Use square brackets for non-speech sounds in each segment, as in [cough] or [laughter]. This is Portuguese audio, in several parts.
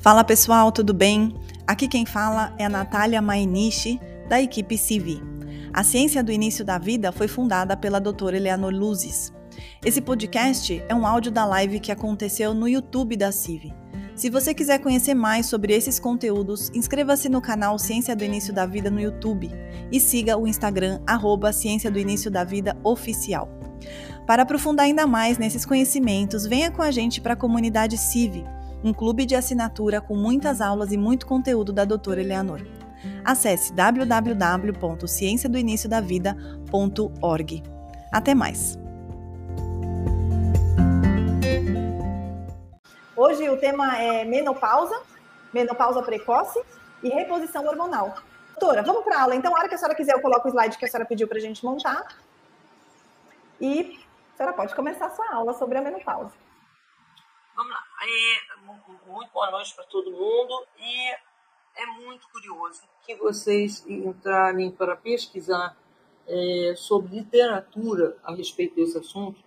Fala pessoal, tudo bem? Aqui quem fala é a Natália Mainichi, da equipe CV. A Ciência do Início da Vida foi fundada pela doutora Eleanor Luzes. Esse podcast é um áudio da live que aconteceu no YouTube da CIV. Se você quiser conhecer mais sobre esses conteúdos, inscreva-se no canal Ciência do Início da Vida no YouTube e siga o Instagram arroba Ciência do Início da Vida Oficial. Para aprofundar ainda mais nesses conhecimentos, venha com a gente para a comunidade CIV um clube de assinatura com muitas aulas e muito conteúdo da doutora Eleanor. Acesse www.cienciadoiniciodavida.org. Até mais! Hoje o tema é menopausa, menopausa precoce e reposição hormonal. Doutora, vamos para a aula. Então, a hora que a senhora quiser, eu coloco o slide que a senhora pediu para a gente montar. E a senhora pode começar a sua aula sobre a menopausa. Vamos lá. É, muito boa noite para todo mundo. E é muito curioso que vocês entrarem para pesquisar é, sobre literatura a respeito desse assunto,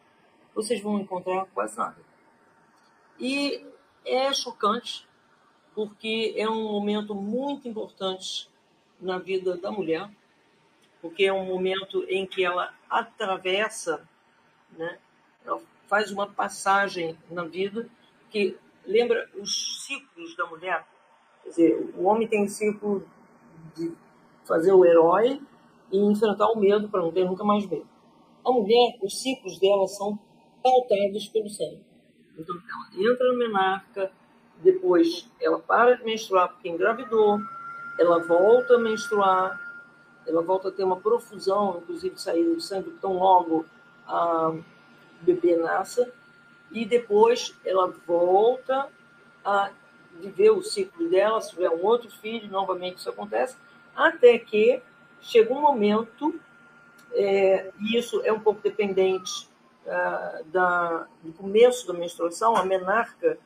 vocês vão encontrar quase nada. E é chocante, porque é um momento muito importante na vida da mulher, porque é um momento em que ela atravessa, né, ela faz uma passagem na vida que lembra os ciclos da mulher. Quer dizer, o homem tem o ciclo de fazer o herói e enfrentar o medo para não ter nunca mais medo. A mulher, os ciclos dela são pautados pelo sangue. Então, ela entra na menarca, depois ela para de menstruar porque engravidou, ela volta a menstruar, ela volta a ter uma profusão, inclusive saída de sangue tão logo a bebê nasce, e depois ela volta a viver o ciclo dela, se tiver um outro filho, novamente isso acontece, até que chega um momento, é, e isso é um pouco dependente uh, da, do começo da menstruação, a menarca,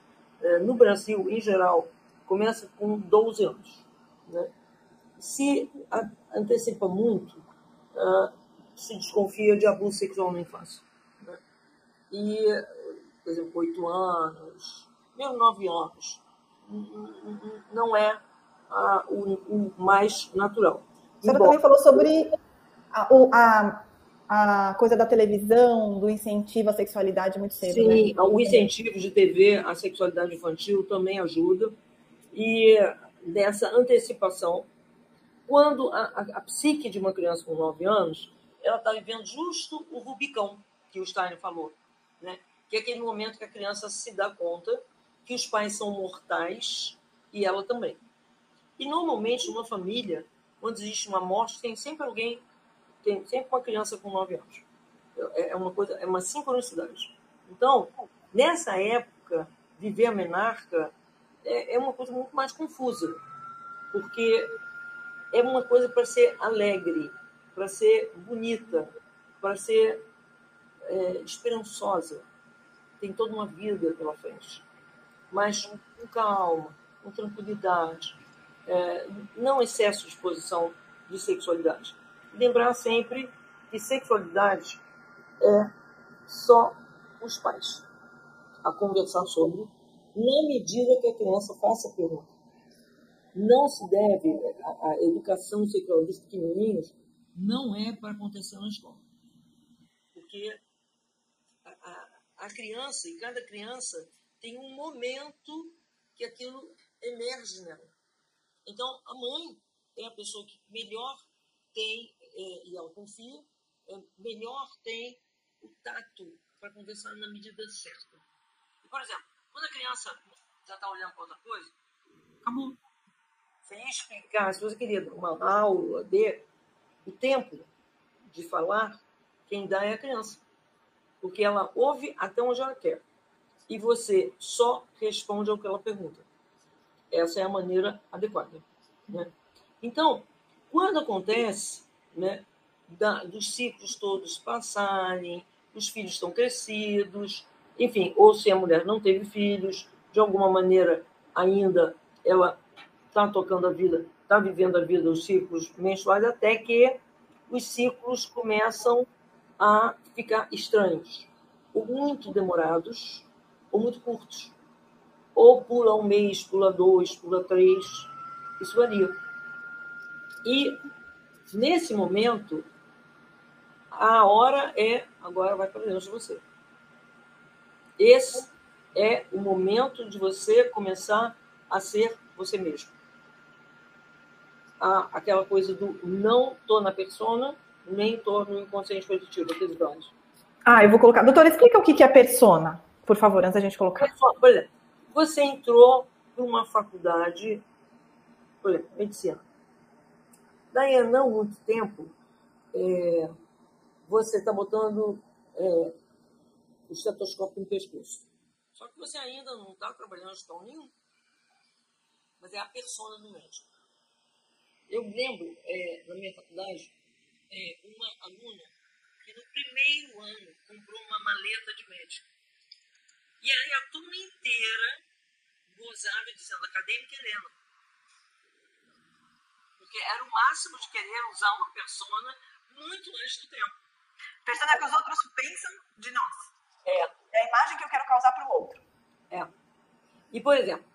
uh, no Brasil, em geral, começa com 12 anos. Né? Se antecipa muito, uh, se desconfia de abuso sexual na infância. Né? E por exemplo, oito anos, mesmo nove anos, não é ah, o, o, mais natural. A senhora também falou sobre a, a, a, coisa da televisão, do incentivo à sexualidade muito cedo. Sim, né? o incentivo de TV à sexualidade infantil também ajuda. E dessa antecipação, quando a, a, a psique de uma criança com nove anos, ela está vivendo justo o Rubicão que o Stein falou, né? Que é aquele momento que a criança se dá conta que os pais são mortais e ela também. E normalmente numa família, quando existe uma morte, tem sempre alguém, tem sempre uma criança com 9 anos. É, é uma coisa, é uma sincronicidade. Então, nessa época, viver a menarca é, é uma coisa muito mais confusa, porque é uma coisa para ser alegre, para ser bonita, para ser é, esperançosa tem toda uma vida pela frente. Mas com calma, com tranquilidade, é, não excesso de exposição de sexualidade. Lembrar sempre que sexualidade é só os pais a conversar sobre, na medida que a criança faça a pergunta. Não se deve, a, a educação sexual dos pequenininhos não é para acontecer na escola. Porque a, criança, e cada criança tem um momento que aquilo emerge nela. Então, a mãe é a pessoa que melhor tem, é, e ela confia, é, melhor tem o tato para conversar na medida certa. E, por exemplo, quando a criança já está olhando para outra coisa, acabou. Ia explicar, se você queria uma aula de o tempo de falar, quem dá é a criança porque ela ouve até onde ela quer. E você só responde ao que ela pergunta. Essa é a maneira adequada. Né? Então, quando acontece né, da, dos ciclos todos passarem, os filhos estão crescidos, enfim, ou se a mulher não teve filhos, de alguma maneira ainda ela está tocando a vida, está vivendo a vida, os ciclos menstruais, até que os ciclos começam a ficar estranhos, ou muito demorados, ou muito curtos. ou pula um mês, pula dois, pula três, isso varia. E nesse momento, a hora é agora vai para dentro de você. Esse é o momento de você começar a ser você mesmo. A, aquela coisa do não tô na persona, nem tô no inconsciente positivo, aqueles dois. Ah, eu vou colocar. Doutora, explica o que é persona, por favor, antes da gente colocar. Por exemplo, você entrou para uma faculdade, por exemplo, medicina. Daí a não muito tempo, é, você está botando é, o estetoscópio no pescoço. Só que você ainda não está trabalhando em tom nenhum. Mas é a persona do médico. Eu lembro, é, na minha faculdade, é, uma aluna que no primeiro ano comprou uma maleta de médico. E aí a turma inteira gozava dizendo acadêmica Helena. Porque era o máximo de querer usar uma persona muito antes do tempo. Persona que os outros pensam de nós. É. É a imagem que eu quero causar para o outro. É. E, por exemplo,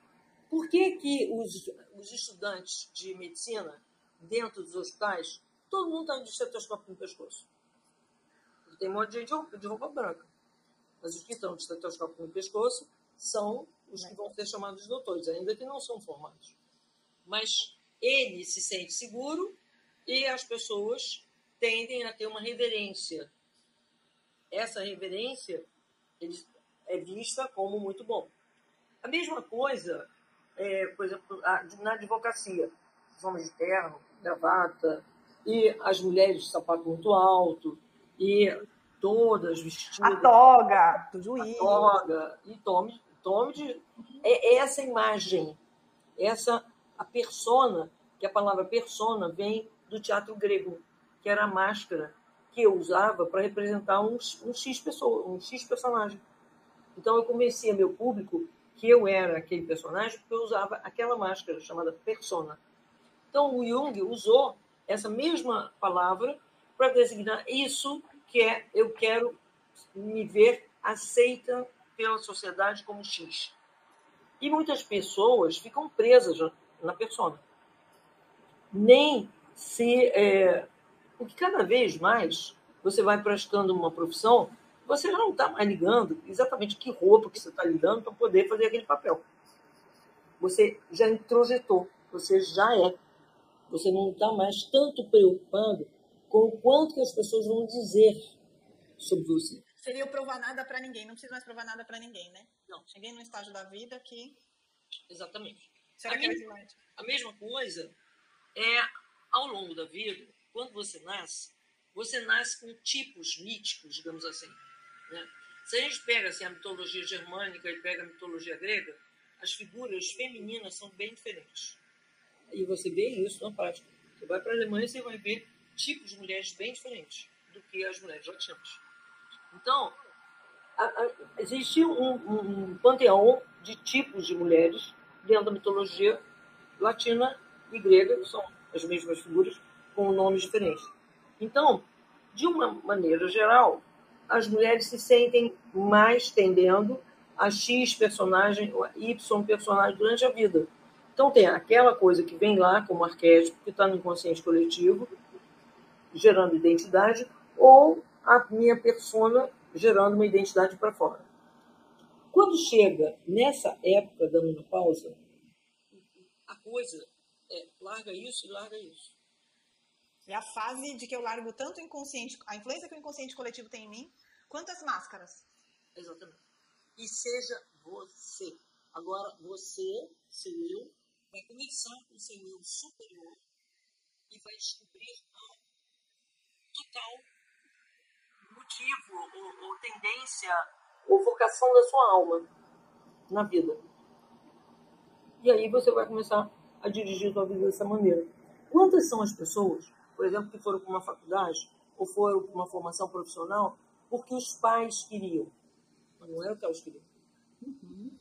por que, que os, os estudantes de medicina, dentro dos hospitais, todo mundo está de estetoscópio no pescoço? Tem um monte de gente de roupa, branca. Mas os que estão de estetoscópio no pescoço são os que vão ser chamados de doutores, ainda que não são formados. Mas ele se sente seguro e as pessoas tendem a ter uma reverência. Essa reverência é vista como muito bom. A mesma coisa, é, por exemplo, na advocacia. Homens de terno, gravata, e as mulheres de sapato muito alto, e todas vestidas. A toga do juiz. A toga, e tome, tome de. É essa imagem, essa a persona, que a palavra persona vem do teatro grego, que era a máscara que eu usava para representar um, um X pessoa, um X personagem. Então eu convencia meu público que eu era aquele personagem porque eu usava aquela máscara chamada persona. Então o Jung usou essa mesma palavra para designar isso que é eu quero me ver aceita pela sociedade como X. E muitas pessoas ficam presas na persona. Nem se. É, porque cada vez mais você vai praticando uma profissão você já não está mais ligando exatamente que roupa que você está ligando para poder fazer aquele papel. Você já introjetou, você já é. Você não está mais tanto preocupado com o quanto que as pessoas vão dizer sobre você. Seria eu provar nada para ninguém, não preciso mais provar nada para ninguém, né? Não. Cheguei num estágio da vida que. Exatamente. Será a, que é mesma, a mesma coisa é ao longo da vida, quando você nasce, você nasce com tipos míticos, digamos assim. Né? Se a gente pega assim, a mitologia germânica e pega a mitologia grega, as figuras femininas são bem diferentes. E você vê isso na prática. Você vai para a Alemanha e você vai ver tipos de mulheres bem diferentes do que as mulheres latinas. Então, a, a, existe um, um, panteão de tipos de mulheres dentro da mitologia latina e grega, são as mesmas figuras, com nomes diferentes. Então, de uma maneira geral, as mulheres se sentem mais tendendo a X personagem, Y personagem durante a vida. Então tem aquela coisa que vem lá como arquétipo, que está no inconsciente coletivo, gerando identidade, ou a minha persona gerando uma identidade para fora. Quando chega nessa época da menopausa, a coisa é larga isso e larga isso. É a fase de que eu largo tanto o inconsciente, a influência que o inconsciente coletivo tem em mim, Quantas máscaras? Exatamente. E seja você. Agora, você, seu eu, vai começar com o seu eu superior e vai descobrir a total motivo ou, ou tendência ou vocação da sua alma na vida. E aí você vai começar a dirigir a sua vida dessa maneira. Quantas são as pessoas, por exemplo, que foram para uma faculdade ou foram para uma formação profissional porque os pais queriam. Mas não era o que elas queriam. Uhum.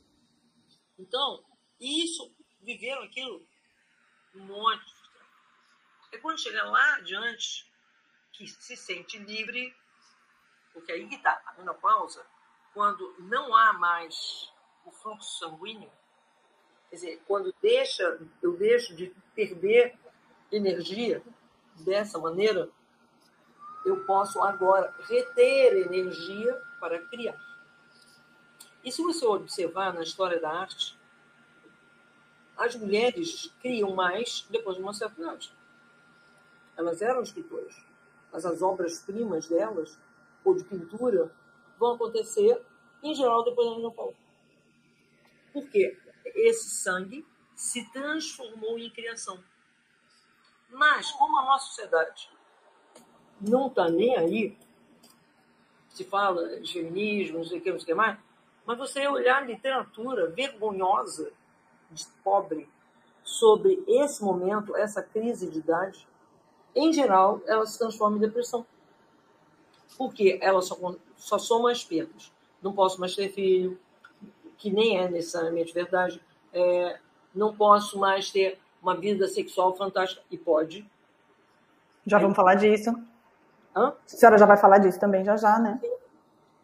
Então, isso, viveram aquilo um monte. É quando chega lá adiante que se sente livre, porque aí está a menopausa, quando não há mais o fluxo sanguíneo, Quer dizer, quando deixa, eu deixo de perder energia dessa maneira, eu posso agora reter energia para criar. E se você observar na história da arte, as mulheres criam mais depois de uma certa idade. Elas eram escritoras, mas as obras-primas delas, ou de pintura, vão acontecer, em geral, depois da menopausa. Por quê? Esse sangue se transformou em criação. Mas, como a nossa sociedade não está nem aí, se fala de feminismo, não sei o que, não sei o que mais, mas você olhar a literatura vergonhosa pobre sobre esse momento, essa crise de idade, em geral, ela se transforma em depressão. Porque ela só, só soma as perdas. Não posso mais ter filho, que nem é necessariamente verdade. É, não posso mais ter uma vida sexual fantástica. E pode. Já vamos falar disso. Hã? A senhora já vai falar disso também, já já, né?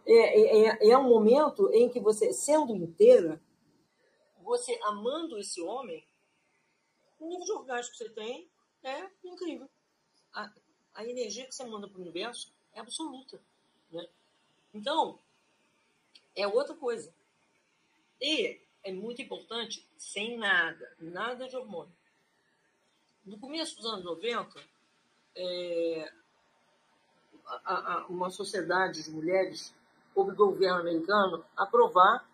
É, é, é um momento em que você, sendo inteira, você amando esse homem, o nível de orgasmo que você tem é incrível. A, a energia que você manda para o universo é absoluta. Né? Então, é outra coisa. E é muito importante, sem nada, nada de hormônio. No começo dos anos 90, é, a, a, uma sociedade de mulheres obrigou o governo americano a aprovar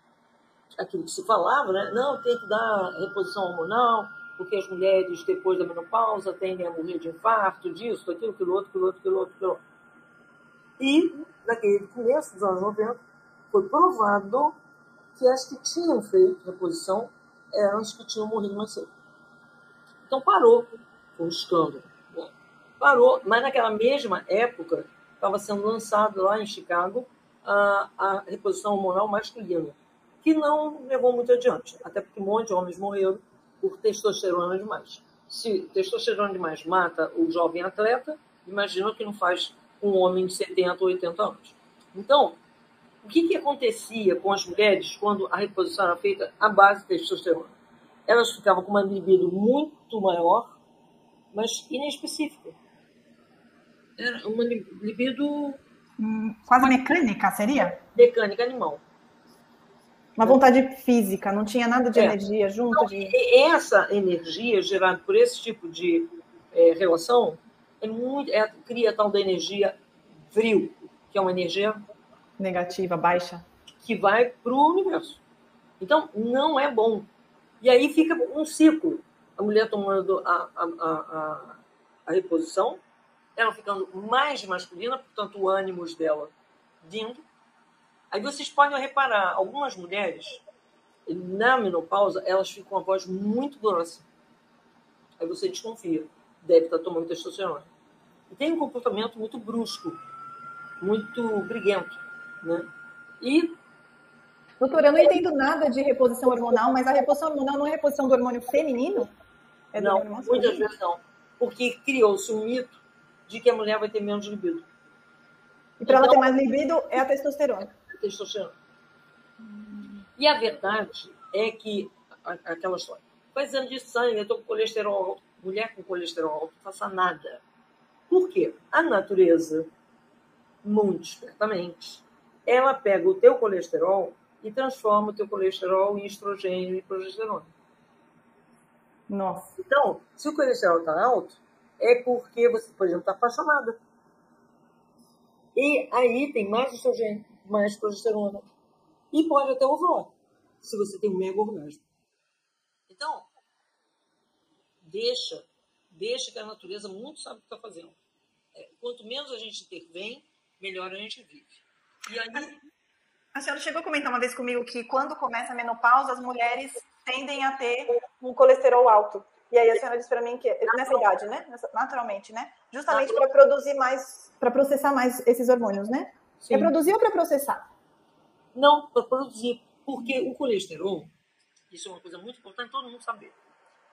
aquilo que se falava, né? Não, tem que dar reposição hormonal, porque as mulheres, depois da menopausa, tendem a morrer de infarto, disso, aquilo, aquilo outro, aquilo outro, aquilo outro, aquilo outro. E, naquele começo dos anos 90, foi provado que as que tinham feito reposição eram as que tinham morrido mais cedo. Então parou, foi escândalo. Né? Parou, mas naquela mesma época estava sendo lançado lá em Chicago a, a reposição hormonal masculina que não levou muito adiante, até porque um monte de homens morreram por testosterona demais. Se testosterona demais mata o jovem atleta, imagina o que não faz um homem de 70 ou 80 anos. Então, o que, que acontecia com as mulheres quando a reposição era feita à base de testosterona? Elas ficavam com uma libido muito maior, mas inespecífica. Era uma libido. Hum, quase mecânica, seria? Mecânica animal. Uma vontade física, não tinha nada de é. energia junto. Então, de... Essa energia gerada por esse tipo de é, relação é muito, é, cria tal da energia frio, que é uma energia negativa, baixa, que vai para o universo. Então, não é bom. E aí fica um ciclo. A mulher tomando a, a, a, a reposição, ela ficando mais masculina, portanto, o ânimo dela vindo, Aí vocês podem reparar, algumas mulheres, na menopausa, elas ficam com a voz muito grossa. Aí você desconfia, deve estar tomando testosterona. E tem um comportamento muito brusco, muito briguento, né? E Doutora, eu não entendo nada de reposição hormonal, mas a reposição hormonal não é reposição do hormônio feminino? É não, muitas vezes não. Porque criou-se um mito de que a mulher vai ter menos libido. E para então, ela ter mais libido é a testosterona testosterona. E a verdade é que, aquela história, faz exame de sangue, eu estou com colesterol alto. Mulher com colesterol alto não faça nada. Por quê? A natureza, muito espertamente, ela pega o teu colesterol e transforma o teu colesterol em estrogênio e progesterona. Nossa. Então, se o colesterol está alto, é porque você, por exemplo, está apaixonada. E aí tem mais estrogênio mais progesterona. E pode até ovular, se você tem um mega orgasmo. Então, deixa, deixa que a natureza muito sabe o que está fazendo. É, quanto menos a gente intervém, melhor a gente vive. E aí... A senhora chegou a comentar uma vez comigo que quando começa a menopausa, as mulheres tendem a ter um colesterol alto. E aí a senhora disse para mim que nessa idade, né? Naturalmente, né? Justamente para produzir mais, para processar mais esses hormônios, né? Sim. É produzir ou para processar? Não, para produzir. Porque o colesterol, isso é uma coisa muito importante todo mundo saber.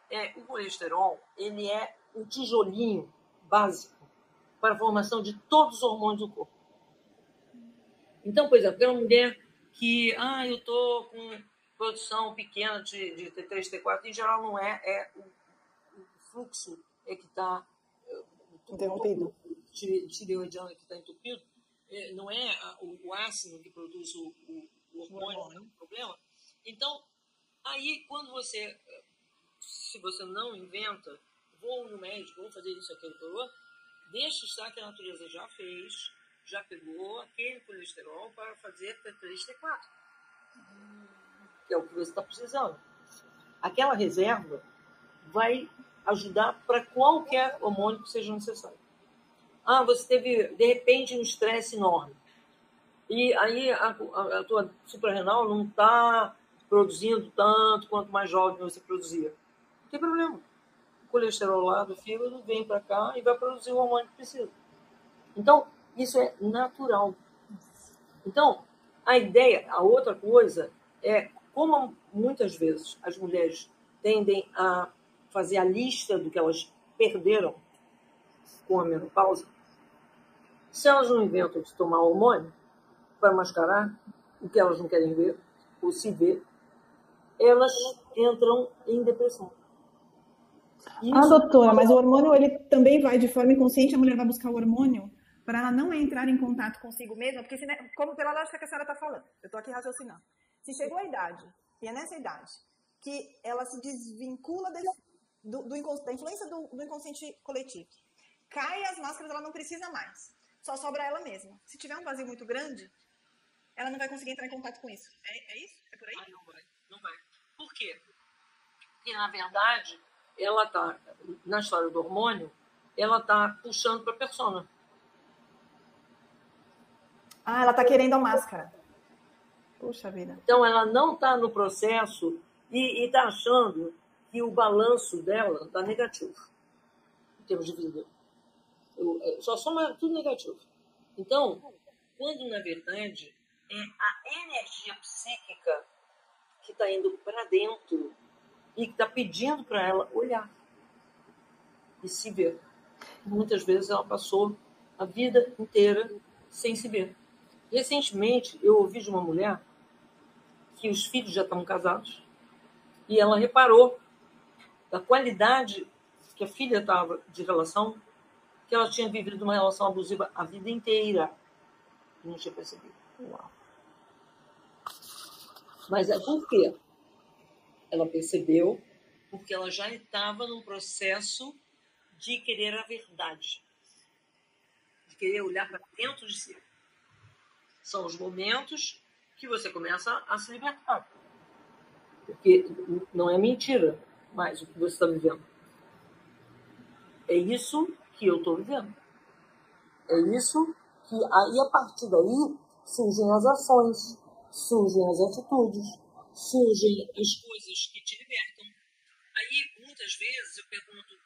É, o colesterol, ele é um tijolinho básico para a formação de todos os hormônios do corpo. Então, por exemplo, é uma mulher que, ah, eu tô com produção pequena de, de T3, T4, em geral não é, é o, o fluxo é que está interrompido. Tireoidiano que está entupido, é, não é a, o, o, ácido que produz o, o, o hormônio é o problema. Então, aí quando você, se você não inventa, vou no médico, vou fazer isso, aquilo, aquilo, deixa estar que a natureza já fez, já pegou aquele colesterol para fazer T3, T4 que é o que você está precisando. Aquela reserva vai ajudar para qualquer hormônio que seja necessário. Ah, você teve, de repente, um estresse enorme. E aí a, a, a tua suprarrenal não está produzindo tanto quanto mais jovem você produzia. Não tem problema. O colesterol lá do fígado vem para cá e vai produzir o hormônio que precisa. Então, isso é natural. Então, a ideia, a outra coisa é como muitas vezes as mulheres tendem a fazer a lista do que elas perderam com a menopausa, se elas não inventam de tomar hormônio para mascarar o que elas não querem ver ou se ver, elas entram em depressão. Isso... Ah, doutora, mas o hormônio ele também vai de forma inconsciente, a mulher vai buscar o hormônio para ela não entrar em contato consigo mesma, porque como pela lógica que a senhora está falando, eu estou aqui raciocinando. Se chegou a idade, e é nessa idade, que ela se desvincula desse, do, do, da influência do, do inconsciente coletivo, cai as máscaras, ela não precisa mais. Só sobra ela mesma. Se tiver um vazio muito grande, ela não vai conseguir entrar em contato com isso. É, é isso? É por aí? Ah, não vai. Não vai. Por quê? Porque, na verdade, ela está, na história do hormônio, ela está puxando para a persona. Ah, ela está querendo a máscara. Puxa vida. Então, ela não está no processo e está achando que o balanço dela está negativo, em termos de vida. É, só soma tudo negativo. Então, quando, na verdade, é a energia psíquica que está indo para dentro e que está pedindo para ela olhar e se ver. Muitas vezes ela passou a vida inteira sem se ver. Recentemente, eu ouvi de uma mulher que os filhos já estão casados e ela reparou da qualidade que a filha estava de relação, que ela tinha vivido uma relação abusiva a vida inteira e não tinha percebido. Uau. Mas é por quê? Ela percebeu porque ela já estava num processo de querer a verdade, de querer olhar para dentro de si. São os momentos que você começa a se libertar. Porque não é mentira mais o que você está vivendo. É isso que eu estou vivendo. É isso que aí a partir daí surgem as ações, surgem as atitudes, surgem as coisas que te libertam. Aí muitas vezes eu pergunto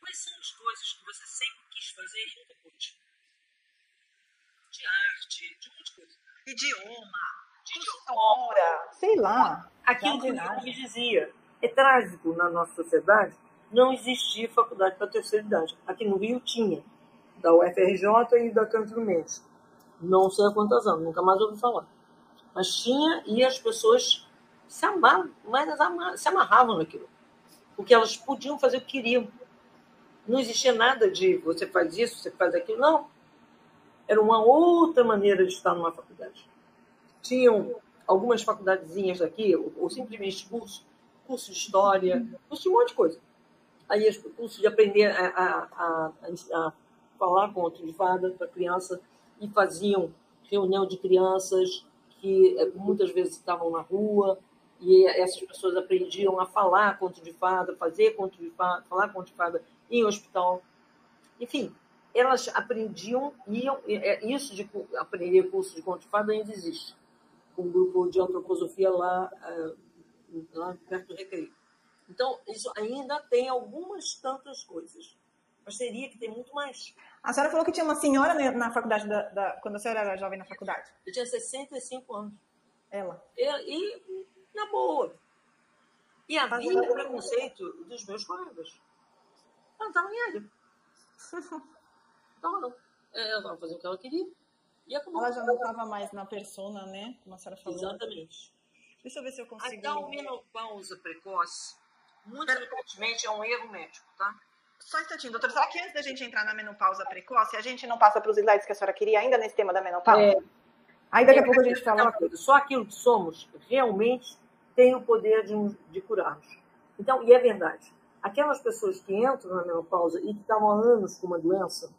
quais são as coisas que você sempre quis fazer e nunca pôde? De arte, de um monte de coisa idioma, de costura, sei lá. Aquilo que eu me dizia. É trágico na nossa sociedade não existia faculdade para terceira idade. Aqui no Rio tinha, da UFRJ e da Cândido Mendes. Não sei há quantos anos, nunca mais ouvi falar. Mas tinha e as pessoas se amavam, mas se amarravam naquilo. Porque elas podiam fazer o que queriam. Não existia nada de você faz isso, você faz aquilo. Não. Era uma outra maneira de estar numa faculdade. Tinham algumas faculdadezinhas aqui, ou, simplesmente curso, curso de história, curso de um monte de coisa. Aí, curso de aprender a, a, a, a falar com outro de fada para criança, e faziam reunião de crianças que eh, muitas vezes estavam na rua, e essas pessoas aprendiam a falar conto de fada, fazer conto de fada, falar conto de fada em hospital. Enfim, elas aprendiam, iam, é, isso de aprender curso de conto de fada ainda existe. Um grupo de antroposofia lá, é, lá perto do Recreio. Então, isso ainda tem algumas tantas coisas. Mas teria que ter muito mais. A senhora falou que tinha uma senhora na faculdade, da, da, quando a senhora era jovem na faculdade. Eu tinha 65 anos. Ela? E, e na boa. E havia o preconceito dos meus colegas. Ela não estava nem aí. Não, não. É, ela estava fazendo o que ela queria. E acabou. Ela já não estava mais na persona, né? Como a senhora falou. Exatamente. Deixa eu ver se eu consigo. Então, menopausa precoce, muito frequentemente é um erro médico, tá? Só um instantinho, doutora. Será que antes da gente entrar na menopausa precoce, a gente não passa para os slides que a senhora queria ainda nesse tema da menopausa? É, Aí daqui a pouco a gente fala. Só aquilo que somos realmente tem o poder de, de curar-nos. Então, e é verdade. Aquelas pessoas que entram na menopausa e que estavam há anos com uma doença,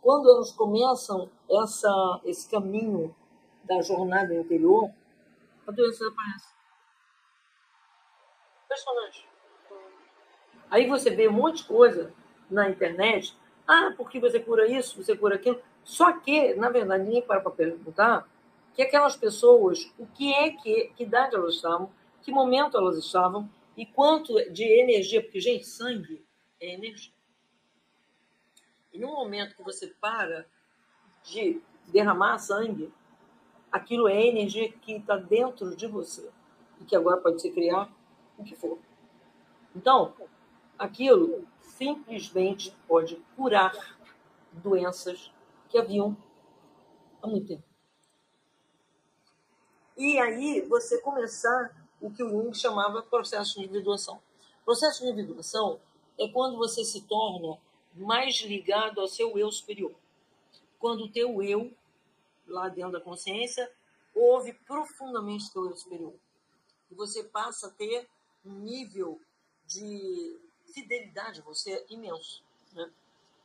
quando elas começam essa, esse caminho da jornada interior, a doença desaparece. Aí você vê um monte de coisa na internet. Ah, porque você cura isso, você cura aquilo. Só que, na verdade, ninguém para para perguntar que aquelas pessoas, o que é que, que idade elas estavam, que momento elas estavam e quanto de energia, porque, gente, sangue é energia. E no momento que você para de derramar sangue, aquilo é energia que está dentro de você e que agora pode se criar o que for. Então, aquilo simplesmente pode curar doenças que haviam há muito tempo. E aí você começar o que o Jung chamava processo de individuação. Processo de individuação é quando você se torna mais ligado ao seu eu superior. Quando o teu eu, lá dentro da consciência, ouve profundamente o teu eu superior. E você passa a ter um nível de fidelidade a você imenso. Né?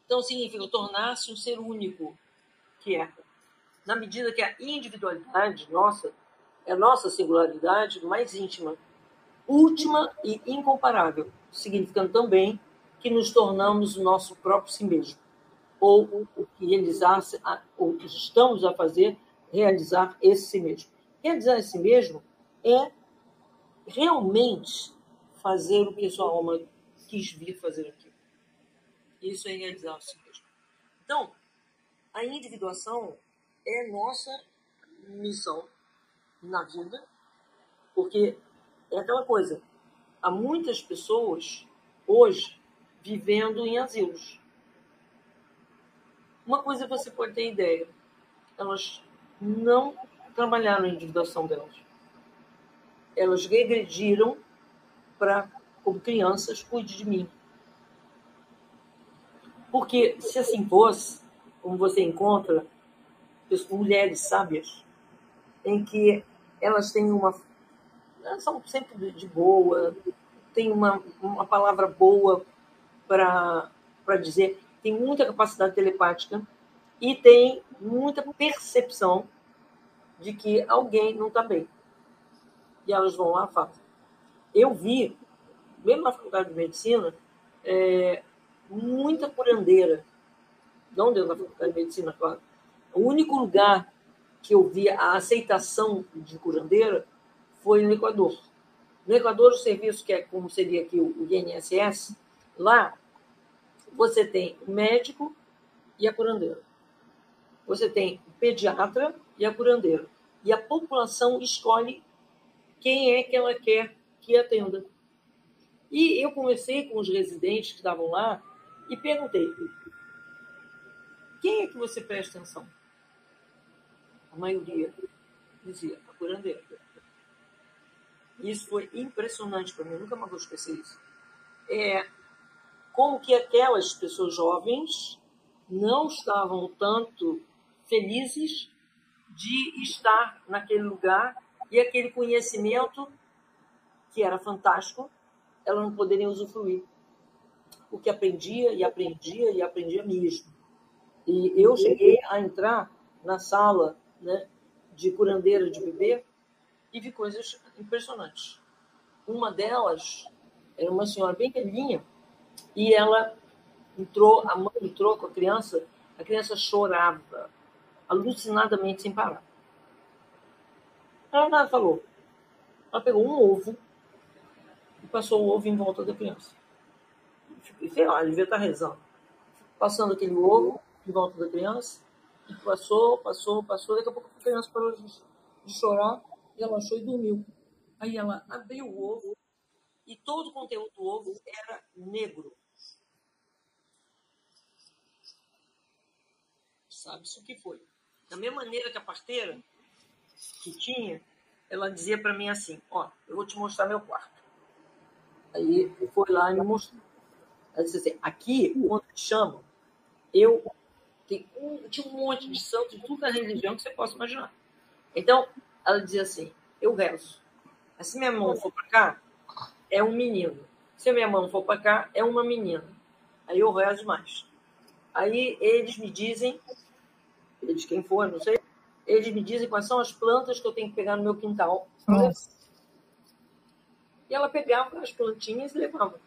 Então, significa tornar-se um ser único, que é, na medida que a individualidade nossa é a nossa singularidade mais íntima, última e incomparável, significando também que nos tornamos o nosso próprio si mesmo, ou o que realizar, ou que estamos a fazer, realizar esse si mesmo. Realizar esse si mesmo é realmente fazer o que a sua alma quis vir fazer aqui. Isso é realizar o si mesmo. Então, a individuação é nossa missão na vida, porque é aquela coisa. Há muitas pessoas hoje vivendo em asilos. Uma coisa você pode ter ideia: elas não trabalharam a individuação delas. Elas regrediram para, como crianças, cuide de mim. Porque se assim fosse, como você encontra mulheres sábias, em que elas têm uma. Elas são sempre de boa, têm uma, uma palavra boa para dizer, tem muita capacidade telepática e tem muita percepção de que alguém não está bem. E elas vão lá e fazem. Eu vi, mesmo na faculdade de medicina, é, muita curandeira. Não dentro da faculdade de medicina, claro. O único lugar que eu vi a aceitação de curandeira foi no Equador. No Equador, o serviço que é como seria aqui o INSS, lá você tem o médico e a curandeira. Você tem o pediatra e a curandeira. E a população escolhe quem é que ela quer que atenda. E eu conversei com os residentes que estavam lá e perguntei: quem é que você presta atenção? a maioria dizia a curandeira. Isso foi impressionante para mim, nunca mais vou esquecer isso. É, como que aquelas pessoas jovens não estavam tanto felizes de estar naquele lugar e aquele conhecimento que era fantástico, elas não poderiam usufruir. O que aprendia e aprendia e aprendia mesmo. E eu cheguei a entrar na sala né, de curandeira de bebê e vi coisas impressionantes. Uma delas era uma senhora bem velhinha e ela entrou, a mãe entrou com a criança, a criança chorava alucinadamente sem parar. Ela nada falou. Ela pegou um ovo e passou o ovo em volta da criança. Sei lá, devia estar rezando. Passando aquele ovo em volta da criança e passou, passou, passou. Daqui a pouco a criança parou de, chorar, relaxou e dormiu. Aí ela abriu o ovo e todo o conteúdo do ovo era negro. Sabe-se o que foi. Da mesma maneira que a parteira que tinha ela dizia para mim assim: Ó, eu vou te mostrar meu quarto. Aí foi lá e me mostrou. Ela disse assim: aqui, quando te chamam, eu um, tinha um monte de santos de toda a religião que você possa imaginar. Então, ela dizia assim: eu rezo. Se minha mão for para cá, é um menino. Se minha mão for para cá, é uma menina. Aí eu rezo mais. Aí eles me dizem, eles quem for, não sei, eles me dizem quais são as plantas que eu tenho que pegar no meu quintal. E ela pegava as plantinhas e levava.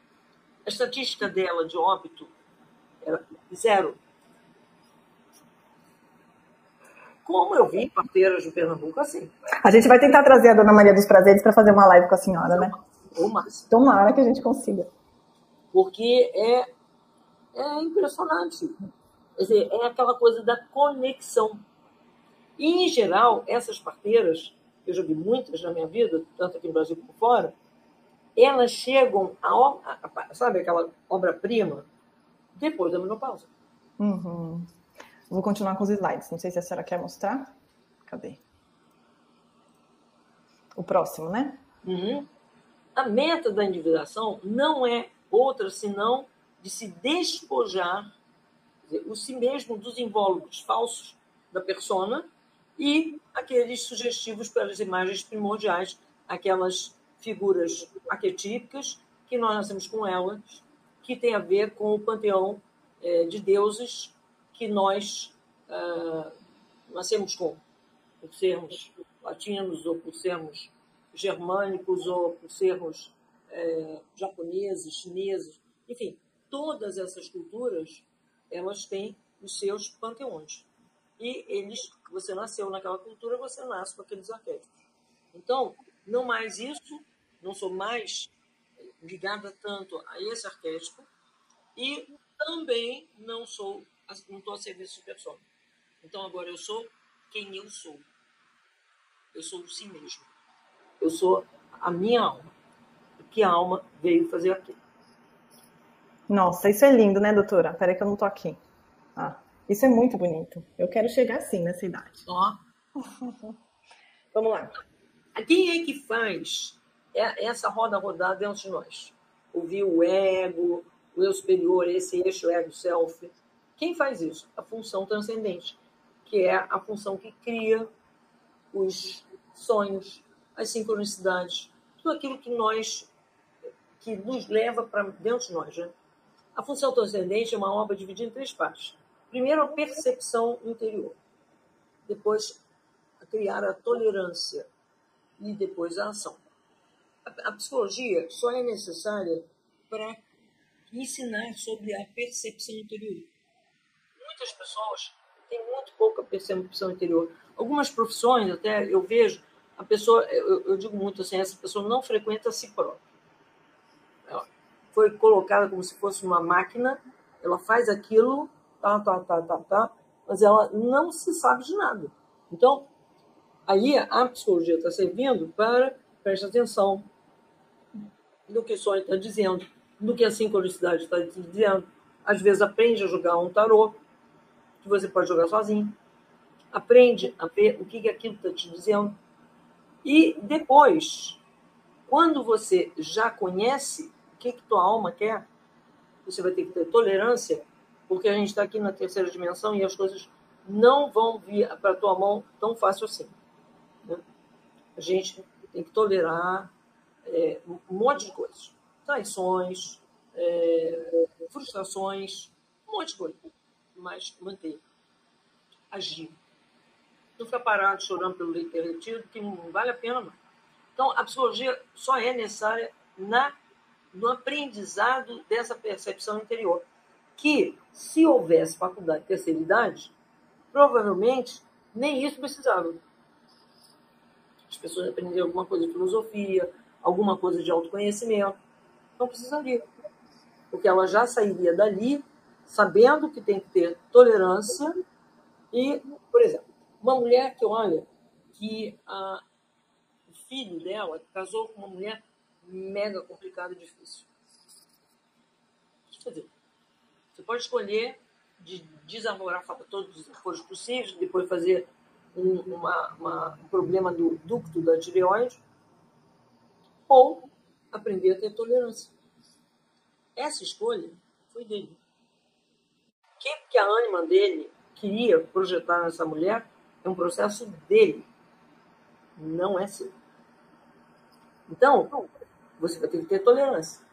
A estatística dela de óbito era zero. Como eu vi parteiras do Pernambuco assim. A gente vai tentar trazer a Dona Maria dos Prazeres para fazer uma live com a senhora, né? Tomara que a gente consiga. Porque é, é impressionante. Quer dizer, é aquela coisa da conexão. E, em geral, essas parteiras, eu já vi muitas na minha vida, tanto aqui no Brasil como fora, elas chegam a, a sabe aquela obra-prima depois da menopausa. Uhum. Vou continuar com os slides. Não sei se a senhora quer mostrar. Cadê? O próximo, né? Uhum. A meta da individuação não é outra senão de se despojar dizer, o si mesmo dos invólucros falsos da persona e aqueles sugestivos pelas imagens primordiais, aquelas figuras arquetípicas que nós nascemos com elas, que tem a ver com o panteão é, de deuses que nós uh, nascemos com, por sermos latinos ou por sermos germânicos ou por sermos é, japoneses, chineses, enfim, todas essas culturas elas têm os seus panteões. E eles, você nasceu naquela cultura, você nasce com aqueles arquétipos. Então, não mais isso, não sou mais ligada tanto a esse arquétipo e também não sou, não estou a serviço de pessoa. Então, agora eu sou quem eu sou. Eu sou o si mesmo. Eu sou a minha alma. Que a alma veio fazer aqui. Nossa, isso é lindo, né, doutora? Peraí que eu não tô aqui. Ah, isso é muito bonito. Eu quero chegar assim nessa idade. Ó. [laughs] Vamos lá. Quem é que faz essa roda rodar dentro de nós? Ouvir o ego, o eu superior, esse eixo ego-self. Quem faz isso? A função transcendente, que é a função que cria os sonhos, as sincronicidades, tudo aquilo que nós que nos leva para dentro de nós. Né? A função transcendente é uma obra dividida em três partes. Primeiro, a percepção interior. Depois, a criar a tolerância. E depois, a ação. A, a psicologia só é necessária para ensinar sobre a percepção interior. Muitas pessoas têm muito pouca percepção interior. Algumas profissões, até eu vejo, a pessoa, eu, eu digo muito assim, essa pessoa não frequenta a si própria. Ela foi colocada como se fosse uma máquina, ela faz aquilo, tá, tá, tá, tá, tá, mas ela não se sabe de nada. Então, aí a psicologia está servindo para, preste atenção no que o sonho está dizendo, no que a sincronicidade está dizendo. Às vezes aprende a jogar um tarô, que você pode jogar sozinho. Aprende a ver o que, que aquilo está te dizendo. E depois, quando você já conhece o que, que tua alma quer, você vai ter que ter tolerância, porque a gente está aqui na terceira dimensão e as coisas não vão vir para tua mão tão fácil assim. Né? A gente tem que tolerar é, um monte de coisas. Traições, é, frustrações, um monte de coisa. Mas manter. Agir não ficar parado chorando pelo leite derretido, que não vale a pena. Então, a psicologia só é necessária na, no aprendizado dessa percepção interior. Que, se houvesse faculdade de terceira idade, provavelmente nem isso precisava. As pessoas aprenderiam alguma coisa de filosofia, alguma coisa de autoconhecimento. Não precisaria. Porque ela já sairia dali sabendo que tem que ter tolerância e, por exemplo, uma mulher que olha que a, o filho dela casou com uma mulher mega complicada e difícil. Quer dizer, você pode escolher de desamorar todos os aforos possíveis, depois fazer um, uma, uma, um problema do ducto da tireoide, ou aprender a ter tolerância. Essa escolha foi dele. O que, que a ânima dele queria projetar nessa mulher é um processo dele, não é seu. Então, você vai ter que ter tolerância.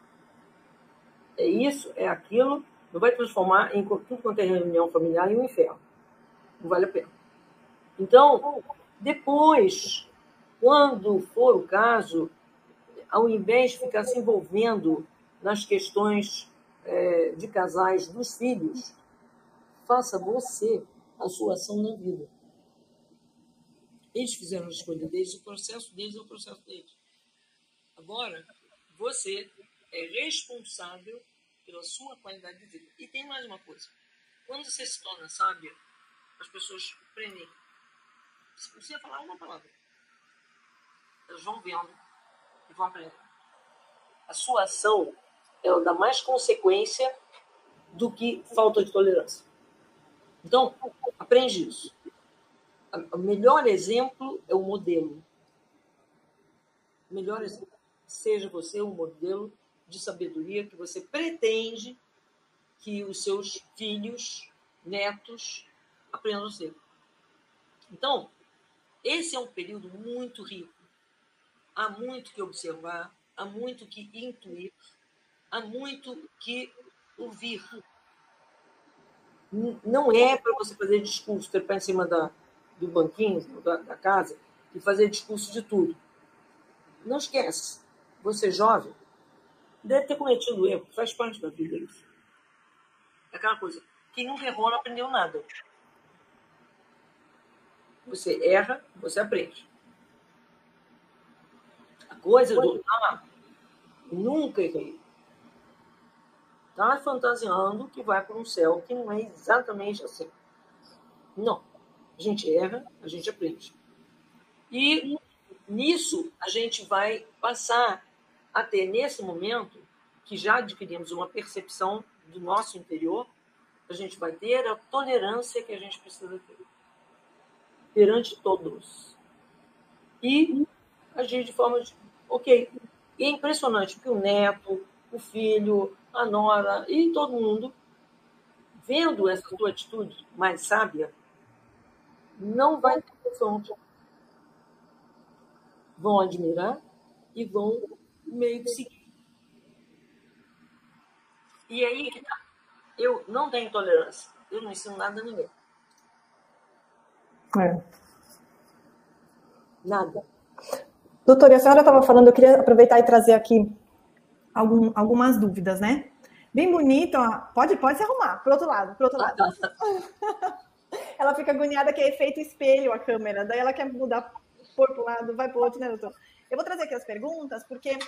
É isso, é aquilo, não vai transformar em tudo quanto é reunião familiar em um inferno. Não vale a pena. Então, depois, quando for o caso, ao invés de ficar se envolvendo nas questões é, de casais dos filhos, faça você a sua ação na vida. Eles fizeram a escolha deles, o processo deles é o processo deles. Agora, você é responsável pela sua qualidade de vida. E tem mais uma coisa. Quando você se torna sábia, as pessoas prendem. Se você falar uma palavra, elas vão vendo e vão aprender. A sua ação ela dá mais consequência do que falta de tolerância. Então, aprende isso. O melhor exemplo é o modelo. O melhor exemplo. Seja você um modelo de sabedoria que você pretende que os seus filhos, netos, aprendam a ser. Então, esse é um período muito rico. Há muito que observar, há muito que intuir, há muito que ouvir. Não é para você fazer discurso, trepar em cima da, do banquinho, da, da casa, e fazer discurso de tudo. Não esquece, você jovem deve ter cometido erro, faz parte da vida isso. É aquela coisa, quem nunca errou não aprendeu nada. Você erra, você aprende. A coisa do ah, nunca errei está fantasiando que vai para um céu que não é exatamente assim. Não. A gente erra, a gente aprende. E nisso a gente vai passar a ter, nesse momento, que já adquirimos uma percepção do nosso interior, a gente vai ter a tolerância que a gente precisa ter perante todos. E agir de forma de, ok. E é impressionante que o neto, o filho, a nora e todo mundo, vendo essa tua atitude mais sábia, não vai ter confronto. Vão admirar e vão meio que seguir. E aí que tá. Eu não tenho tolerância. Eu não ensino nada a ninguém. É. Nada. Doutora, a senhora estava falando, eu queria aproveitar e trazer aqui algum, algumas dúvidas, né? Bem bonito, ó. Pode, pode se arrumar, pro outro lado, pro outro lado. [laughs] ela fica agoniada que é efeito espelho a câmera, daí ela quer mudar, pôr pro lado, vai pro outro, né, doutor? Eu vou trazer aqui as perguntas, porque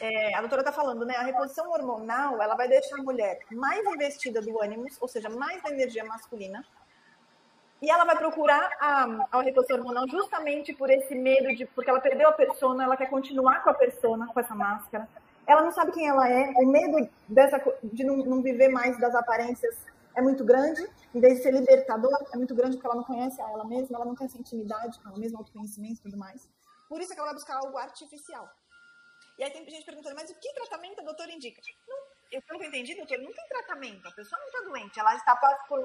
é, a doutora está falando, né? A reposição hormonal, ela vai deixar a mulher mais investida do ânimo, ou seja, mais da energia masculina, e ela vai procurar a, a reposição hormonal justamente por esse medo de, porque ela perdeu a persona, ela quer continuar com a persona, com essa máscara, ela não sabe quem ela é, o medo dessa, de não, não viver mais das aparências é muito grande, em vez de ser libertador, é muito grande porque ela não conhece a ela mesma, ela não tem essa intimidade com ela mesma, autoconhecimento e tudo mais. Por isso é que ela vai buscar algo artificial. E aí tem gente perguntando, mas o que tratamento a doutora indica? Não, eu, pelo que entendi, doutor, não tem tratamento. A pessoa não está doente, ela está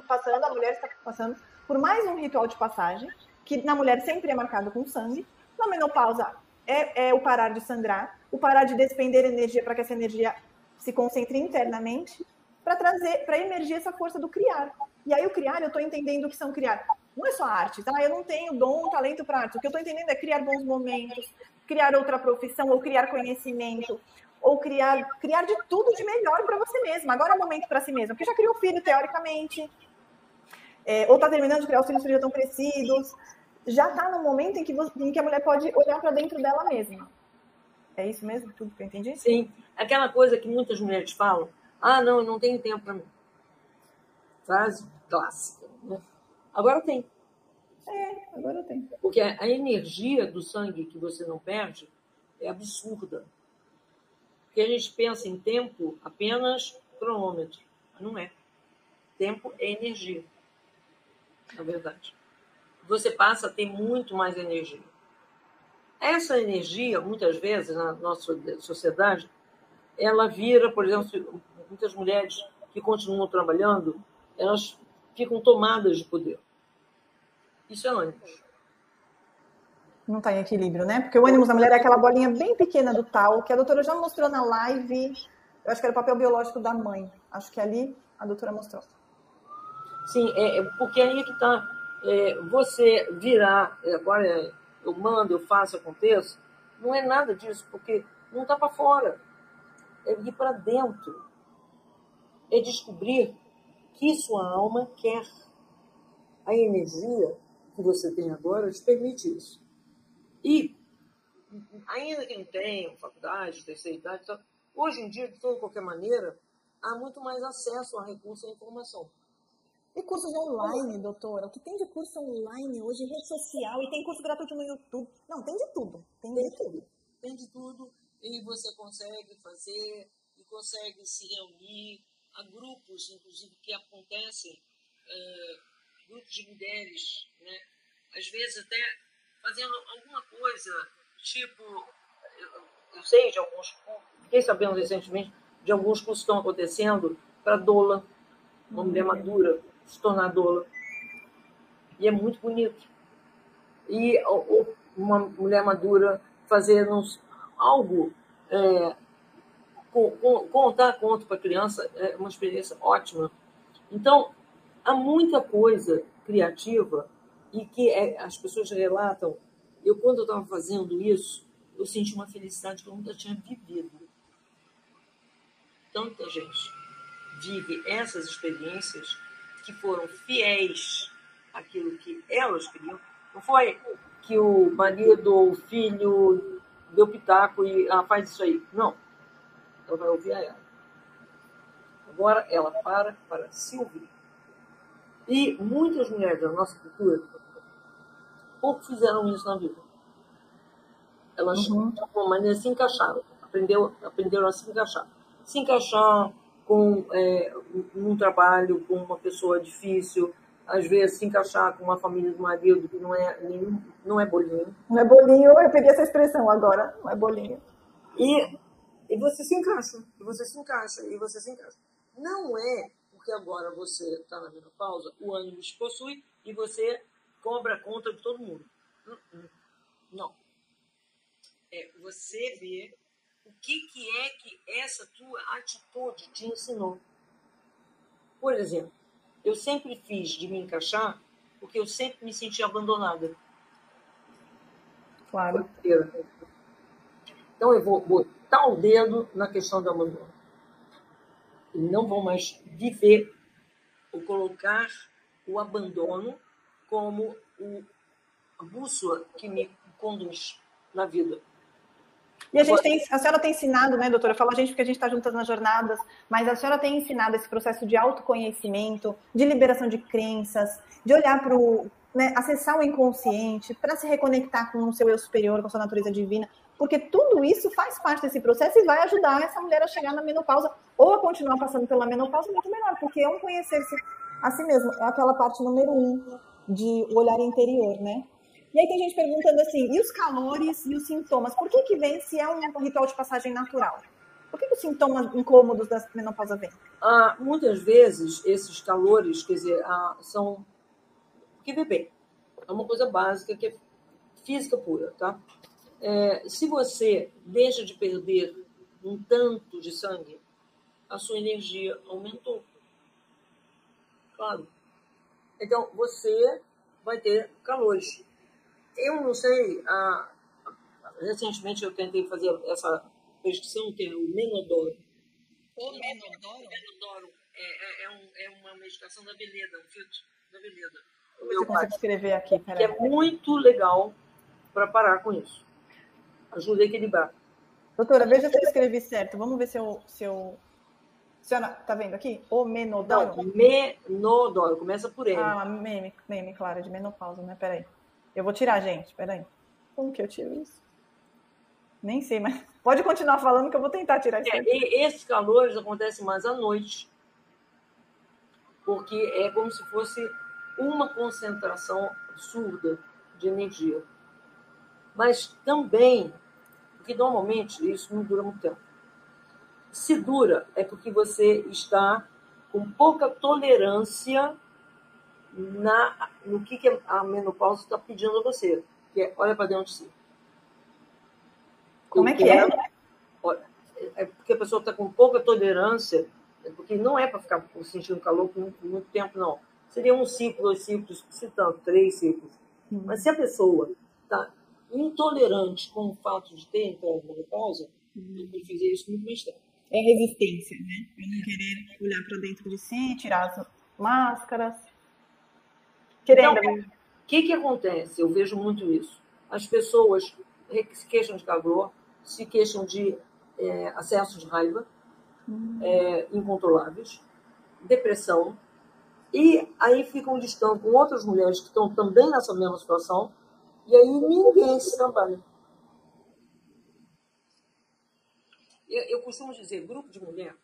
passando, a mulher está passando por mais um ritual de passagem, que na mulher sempre é marcado com sangue. Na menopausa é, é o parar de sangrar, o parar de despender energia para que essa energia se concentre internamente, para trazer, para emergir essa força do criar. E aí o criar, eu estou entendendo o que são criar. Não é só arte, tá? Eu não tenho dom, talento para arte. O que eu estou entendendo é criar bons momentos, criar outra profissão, ou criar conhecimento, ou criar, criar de tudo de melhor para você mesma. Agora é o momento para si mesma, porque já criou filho, teoricamente, é, ou está terminando de criar os filhos que já estão crescidos. Já está no momento em que, você, em que a mulher pode olhar para dentro dela mesma. É isso mesmo? Tudo que eu entendi? Sim. Aquela coisa que muitas mulheres falam: ah, não, eu não tenho tempo para mim. Frase clássica. Né? Agora tem. É, agora tem. Porque a energia do sangue que você não perde é absurda. Porque a gente pensa em tempo apenas cronômetro. Não é. Tempo é energia. Na verdade. você passa a ter muito mais energia. Essa energia, muitas vezes, na nossa sociedade, ela vira, por exemplo, muitas mulheres que continuam trabalhando, elas ficam tomadas de poder. Isso é ânimos. Não está em equilíbrio, né? Porque o ânimos da mulher é aquela bolinha bem pequena do tal, que a doutora já mostrou na live. Eu acho que era o papel biológico da mãe. Acho que ali a doutora mostrou. Sim, é, é porque aí é que está. É, você virar, é, agora eu mando, eu faço, aconteço, não é nada disso, porque não está para fora. É ir para dentro. É descobrir que sua alma quer. A energia que você tem agora te permite isso. E, ainda que não tenha faculdade, terceira idade, hoje em dia, de toda qualquer maneira, há muito mais acesso a recursos e informação. E cursos online, doutora? O que tem de curso online hoje, rede social, e tem curso gratuito no YouTube? Não, tem de tudo. Tem, tem de tudo. Tem de tudo, e você consegue fazer, e consegue se reunir. Há grupos, inclusive, que acontecem, uh, grupos de mulheres, né? às vezes até fazendo alguma coisa, tipo, eu, eu sei de alguns, fiquei sabendo recentemente de alguns cursos que estão acontecendo para doula, uma mulher madura se tornar doula. E é muito bonito. E uma mulher madura fazendo algo, é, contar conto para a criança é uma experiência ótima. Então, há muita coisa criativa e que é, as pessoas relatam. Eu, quando eu estava fazendo isso, eu senti uma felicidade que eu nunca tinha vivido. Tanta gente vive essas experiências que foram fiéis àquilo que elas queriam. Não foi que o marido ou o filho deu pitaco e ah, faz isso aí. Não. Ela vai ouvir a ela. Agora ela para para se ouvir. E muitas mulheres da nossa cultura pouco fizeram isso na vida. Elas, uhum. de alguma maneira, se encaixaram. Aprendeu, aprenderam a se encaixar. Se encaixar com é, um trabalho, com uma pessoa difícil, às vezes se encaixar com uma família do marido que não é nenhum, não é bolinho. Não é bolinho, eu peguei essa expressão agora, não é bolinho. E, e você se encaixa, e você se encaixa, e você se encaixa. Não é porque agora você está na menopausa, o ânimo te possui e você cobra a conta de todo mundo. Hum, hum. Não. É você vê o que, que é que essa tua atitude te ensinou. Por exemplo, eu sempre fiz de me encaixar porque eu sempre me senti abandonada. Claro. Então eu vou botar o dedo na questão do abandono. Não vou mais viver ou colocar o abandono como o, a bússola que me conduz na vida. E a gente tem, a senhora tem ensinado, né, doutora? Eu falo a gente porque a gente está juntas nas jornadas, mas a senhora tem ensinado esse processo de autoconhecimento, de liberação de crenças, de olhar para o. Né, acessar o inconsciente, para se reconectar com o seu eu superior, com a sua natureza divina, porque tudo isso faz parte desse processo e vai ajudar essa mulher a chegar na menopausa ou a continuar passando pela menopausa muito melhor, porque é um conhecer-se a si mesmo, é aquela parte número um de olhar interior, né? E aí tem gente perguntando assim, e os calores e os sintomas? Por que que vem se é um ritual de passagem natural? Por que, que os sintomas incômodos da menopausa vêm? Ah, muitas vezes esses calores, quer dizer, ah, são que bem. É uma coisa básica que é física pura, tá? É, se você deixa de perder um tanto de sangue, a sua energia aumentou. Claro. Então, você vai ter calores. Eu não sei, ah, recentemente eu tentei fazer essa prescrição, que é o Menodoro. O Menodoro? Menodoro é, é, é, um, é uma medicação da Veleda, um filtro da Veleda. Você consegue escrever aqui, peraí. Que é muito legal para parar com isso. Ajuda a equilibrar. Doutora, veja se eu escrevi certo. Vamos ver se eu, se eu senhora tá vendo aqui? O menodoro? Não, menodoro, começa por ele. Ah, meme, meme, claro, de menopausa, né? Peraí. Eu vou tirar, gente, peraí. Como que eu tiro isso? Nem sei, mas [laughs] pode continuar falando que eu vou tentar tirar isso. É, e esses calores acontecem mais à noite. Porque é como se fosse uma concentração absurda de energia. Mas também, porque normalmente isso não dura muito tempo. Se dura, é porque você está com pouca tolerância na, no que, que a menopausa está pedindo a você. Que é, olha para dentro de si. Como é que é? É porque a pessoa está com pouca tolerância, é porque não é para ficar sentindo calor por muito, muito, tempo, não. Seria um ciclo, dois ciclos, se tanto, três ciclos. Hum. Mas se a pessoa está intolerante com o fato de ter entrado na menopausa, hum. eu prefiro isso muito mais tempo. É resistência, né? É não querer olhar para dentro de si, tirar as máscaras. Querendo. Então, o que, que acontece? Eu vejo muito isso. As pessoas se queixam de calor, se queixam de é, acessos de raiva hum. é, incontroláveis, depressão, e aí ficam distando com outras mulheres que estão também nessa mesma situação, e aí ninguém se trabalha. Eu, eu costumo dizer, grupo de mulher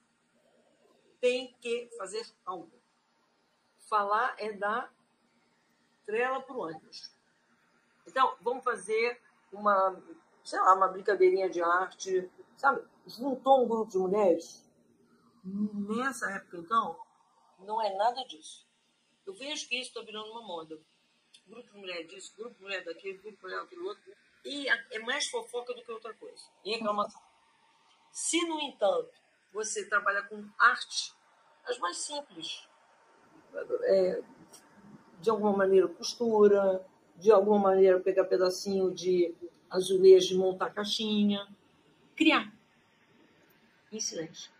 tem que fazer algo. Falar é dar trela para o ônibus. Então, vamos fazer uma, sei lá, uma brincadeirinha de arte, sabe? Juntou um grupo de mulheres. Nessa época, então, não é nada disso. Eu vejo que isso está virando uma moda. Grupo de mulher disso, grupo de mulher daquilo, grupo de mulher daquilo outro. E é mais fofoca do que outra coisa. E reclamação. Se, no entanto, você trabalha com arte, as mais simples, é, de alguma maneira costura, de alguma maneira pegar pedacinho de azulejo e montar caixinha, criar em silêncio.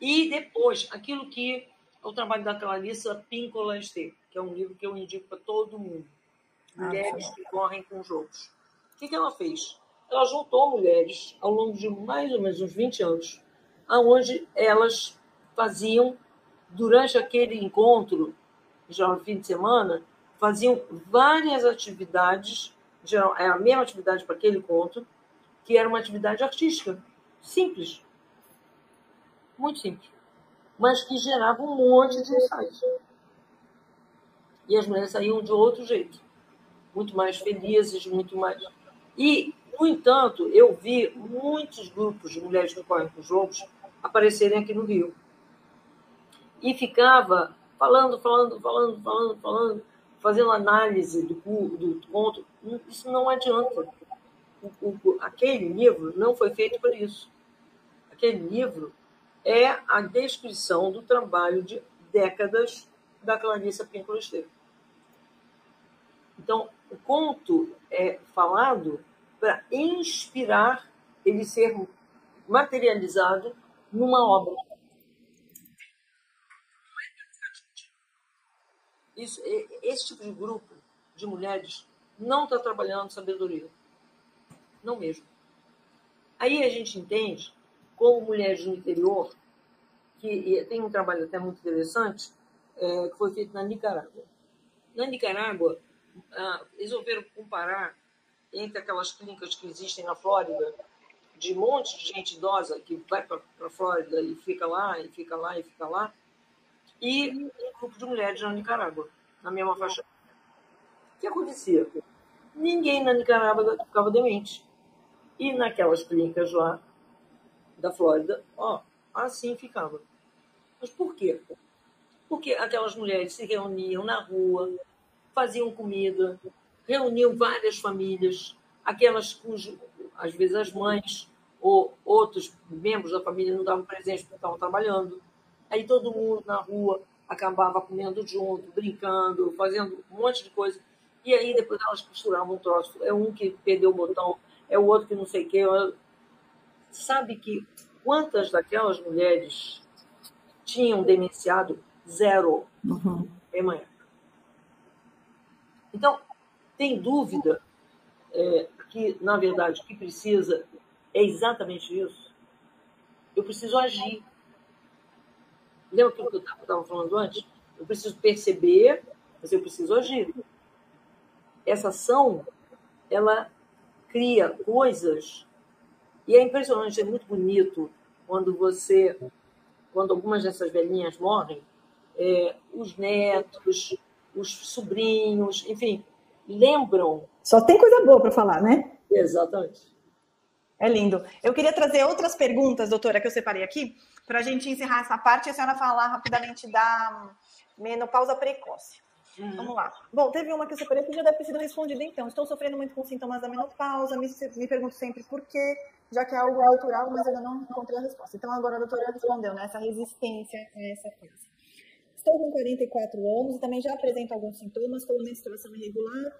E depois, aquilo que é o trabalho da Clarissa Píncola Estê, que é um livro que eu indico para todo mundo. Ah, Mulheres ah, que correm com jogos. O que, que ela fez? ela juntou mulheres ao longo de mais ou menos uns 20 anos, aonde elas faziam, durante aquele encontro, já no fim de semana, faziam várias atividades, geral, é a mesma atividade para aquele encontro, que era uma atividade artística, simples, muito simples, mas que gerava um monte de insights. E as mulheres saíam de outro jeito, muito mais felizes, muito mais. E no entanto, eu vi muitos grupos de mulheres que correm com os lobos aparecerem aqui no Rio. E ficava falando, falando, falando, falando, falando, fazendo análise do, do ponto. Isso não adianta. O, o, aquele livro não foi feito para isso. Aquele livro é a descrição do trabalho de décadas da Clarissa Pinkola Estevam. Então, o conto é falado para inspirar ele ser materializado numa obra. Isso, esse tipo de grupo de mulheres não está trabalhando sabedoria. Não mesmo. Aí a gente entende como mulheres do interior, que tem um trabalho até muito interessante, é, que foi feito na Nicarágua. Na Nicarágua, ah, resolveram comparar entre aquelas clínicas que existem na Flórida, de um monte de gente idosa que vai para a Flórida e fica lá, e fica lá, e fica lá, e um grupo de mulheres na Nicarágua, na mesma faixa. O que acontecia? Ninguém na Nicarágua ficava demente. E naquelas clínicas lá da Flórida, ó, assim ficava. Mas por quê? Porque aquelas mulheres se reuniam na rua, faziam comida, reuniu várias famílias, aquelas cujas, às vezes, as mães ou outros membros da família não davam presente porque estavam trabalhando. Aí todo mundo na rua acabava comendo junto, brincando, fazendo um monte de coisa. E aí depois elas costuravam um troço. É um que perdeu o botão, é o outro que não sei o quê. Sabe que quantas daquelas mulheres tinham demenciado? Zero. Uhum. É, mãe. Então, tem dúvida é, que, na verdade, o que precisa é exatamente isso? Eu preciso agir. Lembra aquilo que eu estava falando antes? Eu preciso perceber, mas eu preciso agir. Essa ação, ela cria coisas e é impressionante, é muito bonito quando você, quando algumas dessas velhinhas morrem, é, os netos, os sobrinhos, enfim, lembram. Só tem coisa boa para falar, né? Exatamente. É lindo. Eu queria trazer outras perguntas, doutora, que eu separei aqui, para a gente encerrar essa parte e a senhora falar rapidamente da menopausa precoce. Uhum. Vamos lá. Bom, teve uma que eu separei que já deve ter sido respondida então. Estou sofrendo muito com sintomas da menopausa, me, me pergunto sempre por quê, já que é algo natural, mas ainda não encontrei a resposta. Então agora a doutora respondeu, né? Essa resistência a essa fase. Estou com 44 anos e também já apresento alguns sintomas, como menstruação irregular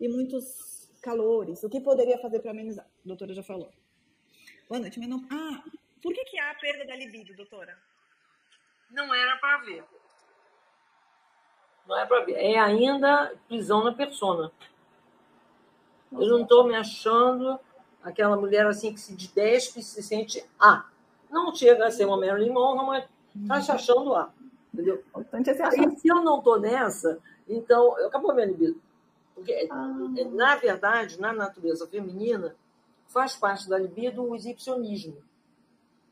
e muitos calores. O que poderia fazer para amenizar? A doutora já falou. Boa noite, menopausa. Ah, por que, que há a perda da libido, doutora? Não era para ver. Não é para ver. É ainda prisão na persona. Eu não estou me achando aquela mulher assim que se despe e se sente A. Não chega a ser uma Marilyn Monroe, mas está se achando A. Entendeu? E se eu não estou nessa, então acabou a minha libido. Porque, ah. na verdade, na natureza feminina, faz parte da libido o exibicionismo.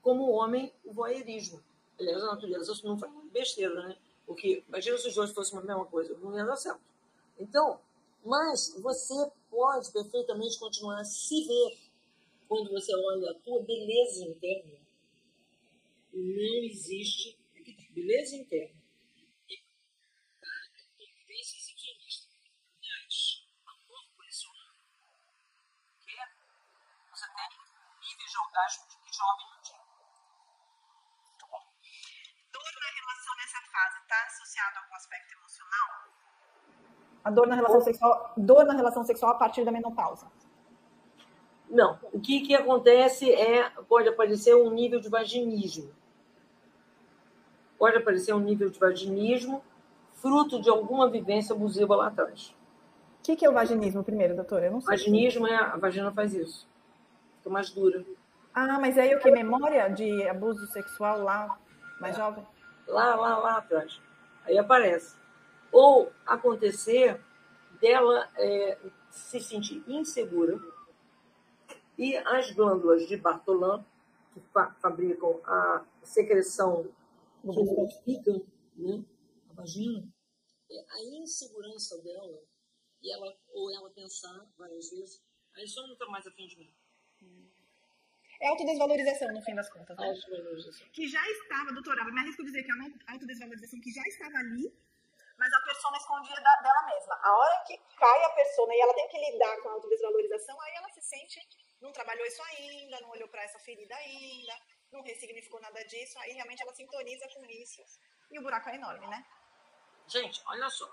Como o homem, o voyeurismo. Aliás, a natureza não faz besteira, né? Porque imagina se os dois fossem a mesma coisa, não ia dar certo. Então, mas você pode perfeitamente continuar a se ver quando você olha a tua beleza interna. Não existe beleza interna. Você tem níveis de orgasmo que jovem não tinha. nessa fase está associado a algum aspecto emocional? A dor na relação sexual, dor na relação sexual a partir da menopausa. Não. O que, que acontece é pode aparecer um nível de vaginismo. Pode aparecer um nível de vaginismo fruto de alguma vivência abusiva lá atrás. O que, que é o vaginismo primeiro, doutora? Eu não sei. Vaginismo é a vagina faz isso. Fica mais dura. Ah, mas aí o que? Memória de abuso sexual lá, mais é. jovem? lá, lá, lá atrás. Aí aparece. Ou acontecer dela é, se sentir insegura e as glândulas de Bartolin, que fa fabricam a secreção que modificam né, a vagina, é a insegurança dela, e ela, ou ela pensar várias vezes, aí só não está mais afim de mim. É autodesvalorização, no fim das contas. Né? Autodesvalorização. Que já estava, doutora, me arrisco dizer que é uma autodesvalorização que já estava ali, mas a persona escondia da, dela mesma. A hora que cai a persona e ela tem que lidar com a autodesvalorização, aí ela se sente, não trabalhou isso ainda, não olhou para essa ferida ainda, não ressignificou nada disso, aí realmente ela sintoniza com isso. E o buraco é enorme, né? Gente, olha só.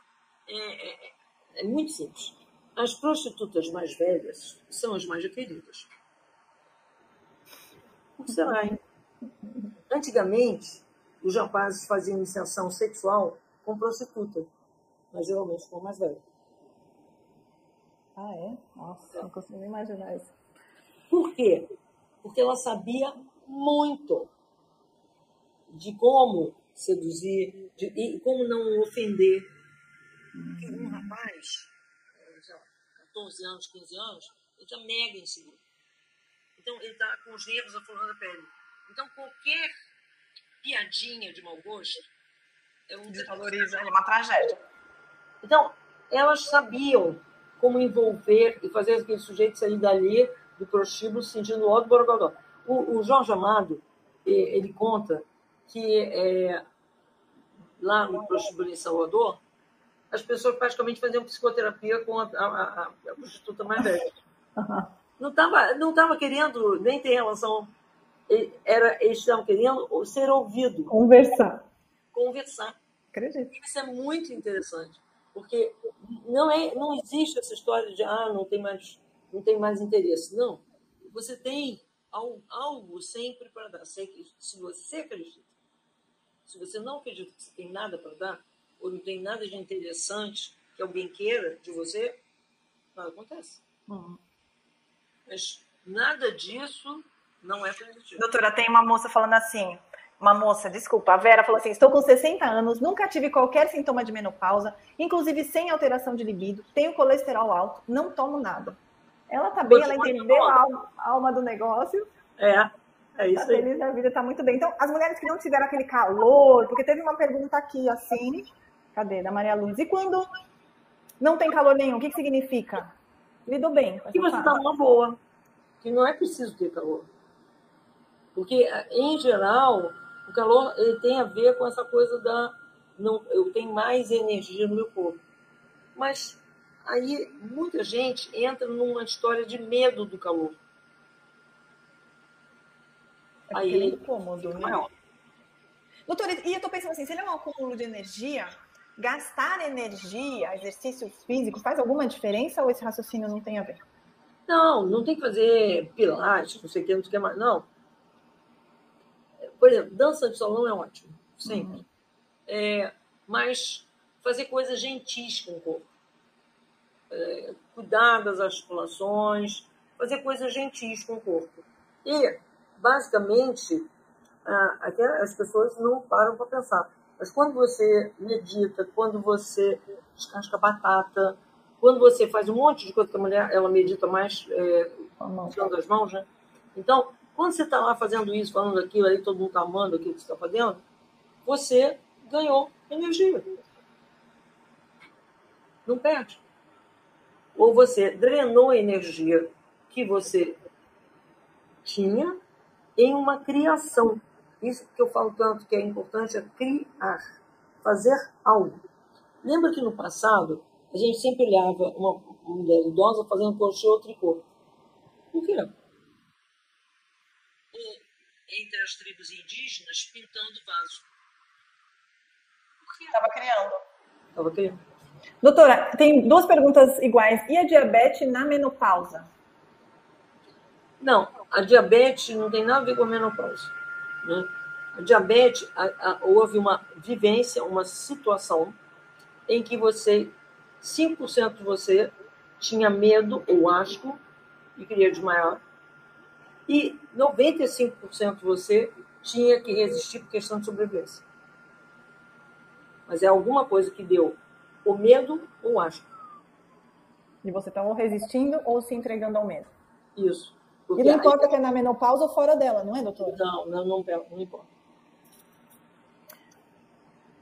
É, é, é, é muito simples. As prostitutas mais velhas são as mais queridas. Será, hein? Antigamente, os rapazes faziam iniciação sexual com prostituta, mas geralmente com mais velho. Ah, é? Nossa, é. não consigo imaginar isso. Por quê? Porque ela sabia muito de como seduzir de, e como não ofender. Porque um rapaz, 14 anos, 15 anos, ele está mega inseguro. Então, ele está com os nervos aflorando a pele. Então, qualquer piadinha de mau gosto é um desvaloriza, é uma tragédia. Então, elas sabiam como envolver e fazer aquele sujeito sair dali do prostíbulo sentindo logo borogodó. O, o Jorge Amado, ele conta que é, lá no prostíbulo em Salvador, as pessoas praticamente faziam psicoterapia com a, a, a, prostituta mais velha. Uhum não estava não tava querendo nem ter relação. Era, eles estavam querendo ser ouvido. Conversar. Conversar. Acredito. Isso é muito interessante. Porque não, é, não existe essa história de ah, não tem mais, não tem mais interesse. Não. Você tem algo, sempre para dar. Se você acredita, se você não acredita que você tem nada para dar, ou não tem nada de interessante que alguém queira de você, nada acontece. Uhum. Mas nada disso não é positivo. Doutora, tem uma moça falando assim. Uma moça, desculpa, a Vera falou assim: estou com 60 anos, nunca tive qualquer sintoma de menopausa, inclusive sem alteração de libido, tenho colesterol alto, não tomo nada. Ela tá bem, ela entendeu a alma, a alma do negócio. É. É isso tá aí. feliz da vida, tá muito bem. Então, as mulheres que não tiveram aquele calor, porque teve uma pergunta aqui assim, cadê? Da Maria Luz. E quando não tem calor nenhum, o que, que significa? Lidou bem. que você está numa boa, que não é preciso ter calor. Porque, em geral, o calor ele tem a ver com essa coisa da. Não, eu tenho mais energia no meu corpo. Mas aí muita gente entra numa história de medo do calor. É Aí é muito cômodo, fica né? maior. Doutora, e eu tô pensando assim, se ele é um acúmulo de energia, gastar energia, exercícios físicos, faz alguma diferença ou esse raciocínio não tem a ver? Não, não tem que fazer pilates, não sei o que, não sei o que mais. Não. Por exemplo, dança de salão é ótimo, sempre. É, mas fazer coisas gentis com o corpo. É, cuidar das articulações, fazer coisas gentis com o corpo. E, basicamente, até as pessoas não param para pensar. Mas quando você medita, quando você descasca batata, quando você faz um monte de coisa que a mulher ela medita mais é, usando as mãos, né? Então, quando você está lá fazendo isso, falando aquilo, aí todo mundo está amando aquilo que você está fazendo, você ganhou energia. Não perde. Ou você drenou a energia que você tinha em uma criação. Isso que eu falo tanto que é importante é criar, fazer algo. Lembra que no passado a gente sempre olhava uma mulher idosa fazendo crochê ou tricô. Por quê? Ou entre as tribos indígenas pintando vaso. Por quê? Tava criando. Estava criando. Doutora, tem duas perguntas iguais. E a diabetes na menopausa? Não, a diabetes não tem nada a ver com a menopausa. Né? A diabetes, a, a, houve uma vivência, uma situação em que você, 5% de você tinha medo ou asco e queria desmaiar, e 95% de você tinha que resistir por questão de sobrevivência. Mas é alguma coisa que deu o medo ou o asco. E você tá ou resistindo ou se entregando ao medo. Isso. E não aí- importa que é na menopausa ou fora dela, não é, doutora? Não, não, não, não importa.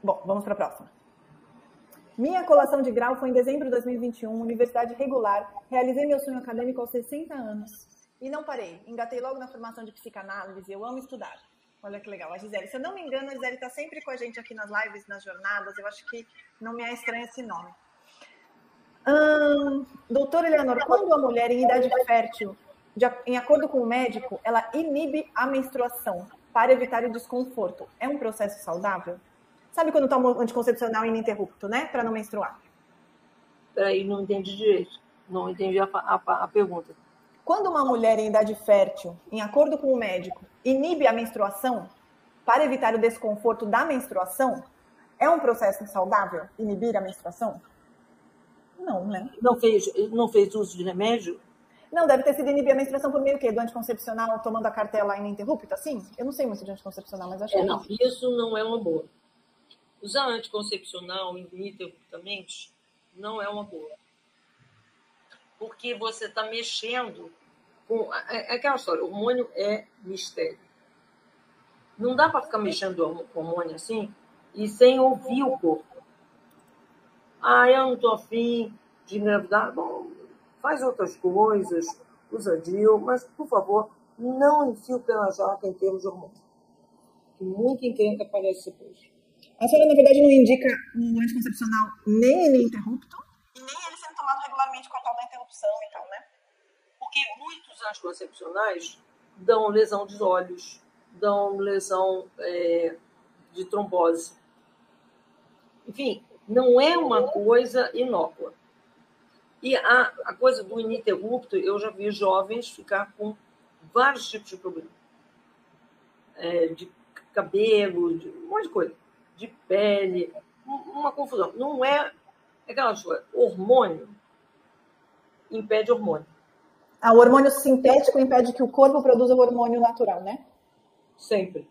Bom, vamos para a próxima. Minha colação de grau foi em dezembro de 2021, universidade regular. Realizei meu sonho acadêmico aos 60 anos. E não parei. Engatei logo na formação de psicanálise. Eu amo estudar. Olha que legal. A Gisele, se eu não me engano, a Gisele está sempre com a gente aqui nas lives, nas jornadas. Eu acho que não me é estranho esse nome. Hum, doutora Eleanor, quando a mulher em idade fértil, de em acordo com o médico, ela inibe a menstruação para evitar o desconforto, é um processo saudável? Sabe quando toma um anticoncepcional ininterrupto, né? Para não menstruar. Peraí, não entendi direito. Não entendi a, a, a pergunta. Quando uma mulher em idade fértil, em acordo com o médico, inibe a menstruação para evitar o desconforto da menstruação, é um processo saudável inibir a menstruação? Não, né? Não fez, não fez uso de remédio? Não, deve ter sido inibir a menstruação por meio? Do anticoncepcional tomando a cartela ininterrupta, assim? Eu não sei muito de anticoncepcional, mas acho É, que não, isso não é uma boa. Usar anticoncepcional ininterruptamente não é uma boa. Porque você está mexendo com. É, é aquela história, o hormônio é mistério. Não dá para ficar mexendo com hormônio assim e sem ouvir o corpo. Ah, eu não estou afim de engravidar. Bom, faz outras coisas, usa DIL, mas, por favor, não enfie na jaca em termos de hormônio. Que muita encrenca aparece depois. A senhora, na verdade, não indica o anticoncepcional nem ininterrupto e nem ele sendo tomado regularmente com a tal da interrupção e tal, né? Porque muitos anticoncepcionais dão lesão dos olhos, dão lesão é, de trombose. Enfim, não é uma coisa inócua. E a, a coisa do ininterrupto, eu já vi jovens ficar com vários tipos de problemas. É, de cabelo, de um monte de coisa. De pele, um- uma confusão. Não é, é aquela coisa, hormônio impede hormônio. Ah, o hormônio sintético impede que o corpo produza o hormônio natural, né? Sempre.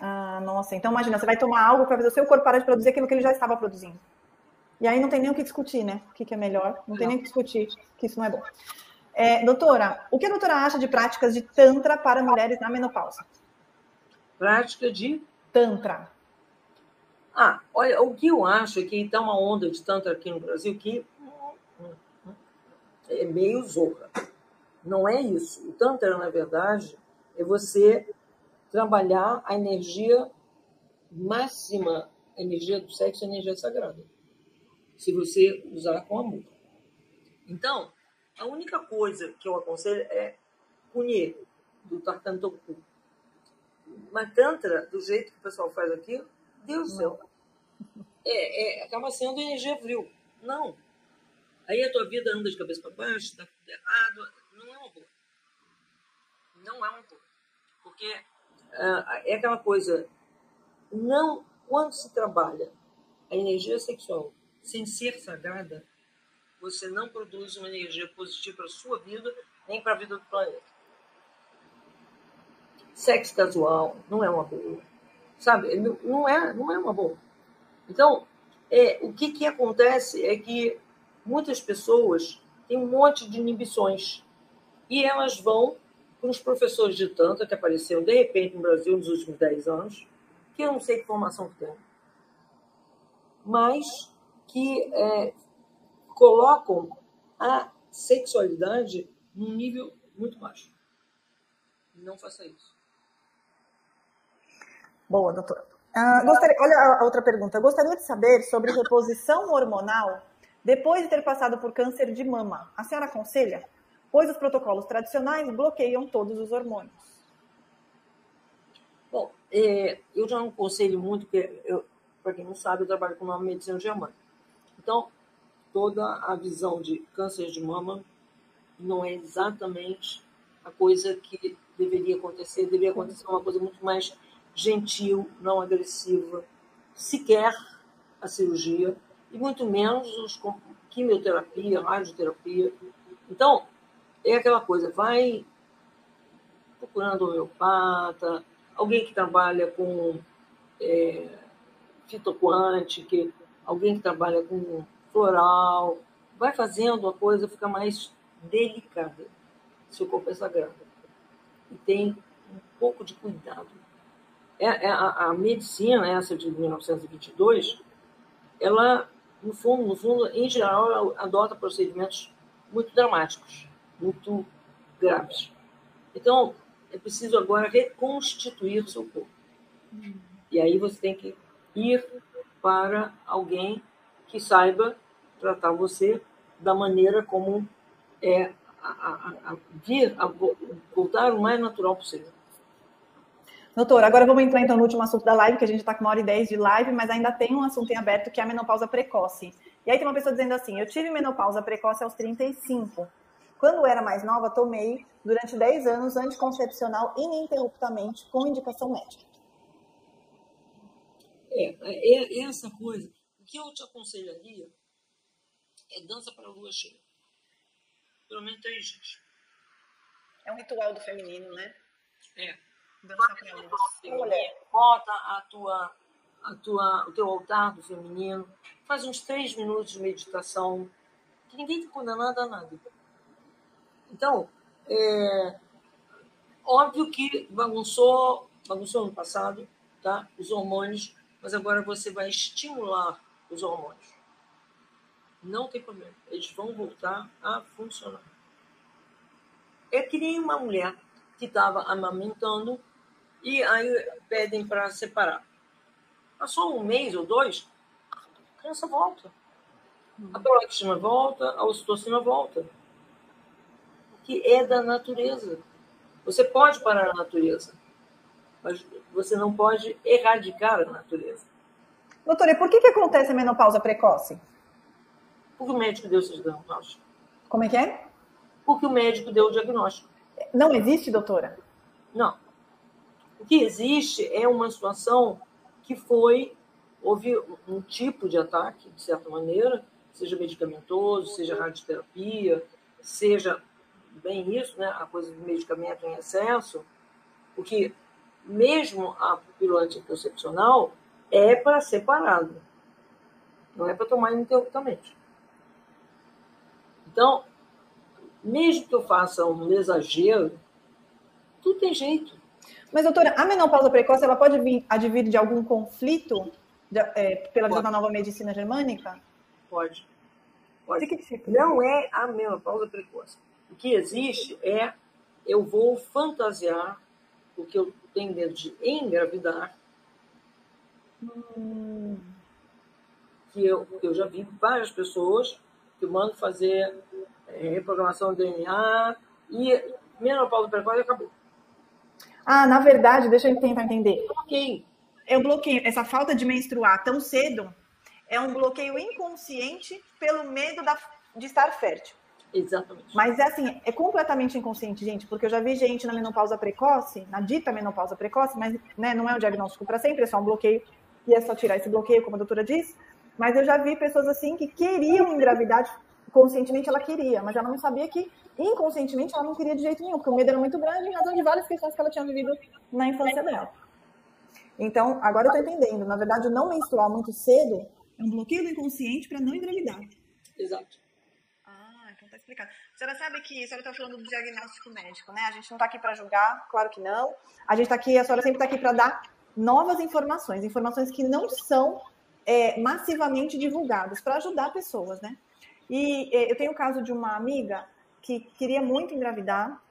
Ah, nossa. Então, imagina, você vai tomar algo para fazer o seu corpo parar de produzir aquilo que ele já estava produzindo. E aí não tem nem o que discutir, né? O que, que é melhor. Não tem nem o que discutir, que isso não é bom. É, doutora, o que a doutora acha de práticas de Tantra para mulheres na menopausa? Prática de? Tantra. Ah, olha, o que eu acho é que está uma onda de Tantra aqui no Brasil que é meio zorra. Não é isso. O Tantra, na verdade, é você trabalhar a energia máxima, a energia do sexo, a energia sagrada. Se você usar com amor. Então, a única coisa que eu aconselho é punir do Tartantoku. Mas Tantra, do jeito que o pessoal faz aqui, Deus do céu. É, é, acaba sendo energia frio. Não. Aí a tua vida anda de cabeça para baixo, está tudo errado. Não é um boa. Não é um boa. Porque uh, é aquela coisa. Não, quando se trabalha a energia sexual sem ser sagrada, você não produz uma energia positiva para a sua vida, nem para a vida do planeta. Sexo casual não é uma boa. Sabe? Não é, não é uma boa. Então, é, o que, que acontece é que muitas pessoas têm um monte de inibições e elas vão para os professores de tanto que apareceram de repente no Brasil nos últimos 10 anos, que eu não sei que formação que tem, mas que é, colocam a sexualidade num nível muito baixo. Não faça isso. Boa, doutora. Uh, gostaria, olha a outra pergunta. Gostaria de saber sobre reposição hormonal depois de ter passado por câncer de mama. A senhora aconselha? Pois os protocolos tradicionais bloqueiam todos os hormônios. Bom, é, eu já não aconselho muito, porque, para quem não sabe, eu trabalho com uma medicina germânica. Então, toda a visão de câncer de mama não é exatamente a coisa que deveria acontecer. Deveria acontecer uma coisa muito mais gentil, não agressiva, sequer a cirurgia, e muito menos os quimioterapia, radioterapia. Então, é aquela coisa, vai procurando homeopata, alguém que trabalha com é, fitoquântica, alguém que trabalha com floral, vai fazendo a coisa ficar mais delicada. Seu corpo é sagrado. E tem um pouco de cuidado. É, é a, a, medicina, essa de 1922, ela, no fundo, no fundo, em geral, adota procedimentos muito dramáticos, muito graves. Então, é preciso agora reconstituir seu corpo. E aí você tem que ir para alguém que saiba tratar você da maneira como é a, a, a vir a voltar o mais natural possível. Doutora, agora vamos entrar então no último assunto da live, que a gente está com uma hora e dez de live, mas ainda tem um assunto em aberto que é a menopausa precoce. E aí tem uma pessoa dizendo assim: eu tive menopausa precoce aos 35. Quando era mais nova, tomei durante 10 anos anticoncepcional ininterruptamente com indicação médica. É, é, é essa coisa que eu te aconselharia é dança para a lua cheia. Pelo menos três dias. É um ritual do feminino, né? É. Bota a tua, a tua, o teu altar do feminino. Faz uns três minutos de meditação. Que ninguém te condenado a nada. Então, é, óbvio que bagunçou, bagunçou no passado, tá? Os hormônios, mas agora você vai estimular os hormônios. Não tem problema. Eles vão voltar a funcionar. É que nem uma mulher que estava amamentando e aí pedem para separar. Passou um mês ou dois, a criança volta. A prolactina volta, a ocitocina volta. Que é da natureza. Você pode parar a natureza, mas você não pode erradicar a natureza. Doutora, e por que, que acontece a menopausa precoce? Porque o médico deu esse diagnóstico. Como é que é? Porque o médico deu o diagnóstico. Não existe, doutora? Não. O que existe é uma situação que foi. Houve um tipo de ataque, de certa maneira, seja medicamentoso, seja radioterapia, seja bem isso, né, a coisa do medicamento em excesso, porque mesmo a pílula anticoncepcional é para ser parado. Não é para tomar ininterruptamente. Então, mesmo que eu faça um exagero, tudo tem jeito. Mas, doutora, a menopausa precoce ela pode vir advir de algum conflito de, é, pela visão da nova medicina germânica? Pode. Pode. Não é a menopausa precoce. O que existe é eu vou fantasiar o que eu tenho medo de engravidar. Hum. Que eu, eu já vi várias pessoas que mandam fazer é, reprogramação do DNA e menopausa precoce acabou. Ah, na verdade, deixa eu tentar entender. Ok. É um bloqueio. Essa falta de menstruar tão cedo é um bloqueio inconsciente pelo medo da, de estar fértil. Exatamente. Mas é assim, é completamente inconsciente, gente, porque eu já vi gente na menopausa precoce, na dita menopausa precoce, mas né, não é um diagnóstico para sempre, é só um bloqueio, e é só tirar esse bloqueio, como a doutora disse. Mas eu já vi pessoas assim que queriam engravidar, conscientemente ela queria, mas ela não sabia que inconscientemente ela não queria de jeito nenhum, porque o medo era muito grande em razão de várias questões que ela tinha vivido na infância dela. Então, agora eu tô entendendo. Na verdade, o não menstruar muito cedo é um bloqueio do inconsciente para não engravidar. Exato. Ah, então tá explicado. A senhora sabe que a senhora tá falando do diagnóstico médico, né? A gente não tá aqui para julgar, claro que não. A gente tá aqui, a senhora sempre tá aqui para dar novas informações, informações que não são é, massivamente divulgadas, para ajudar pessoas, né? E é, eu tenho o caso de uma amiga que queria muito engravidar,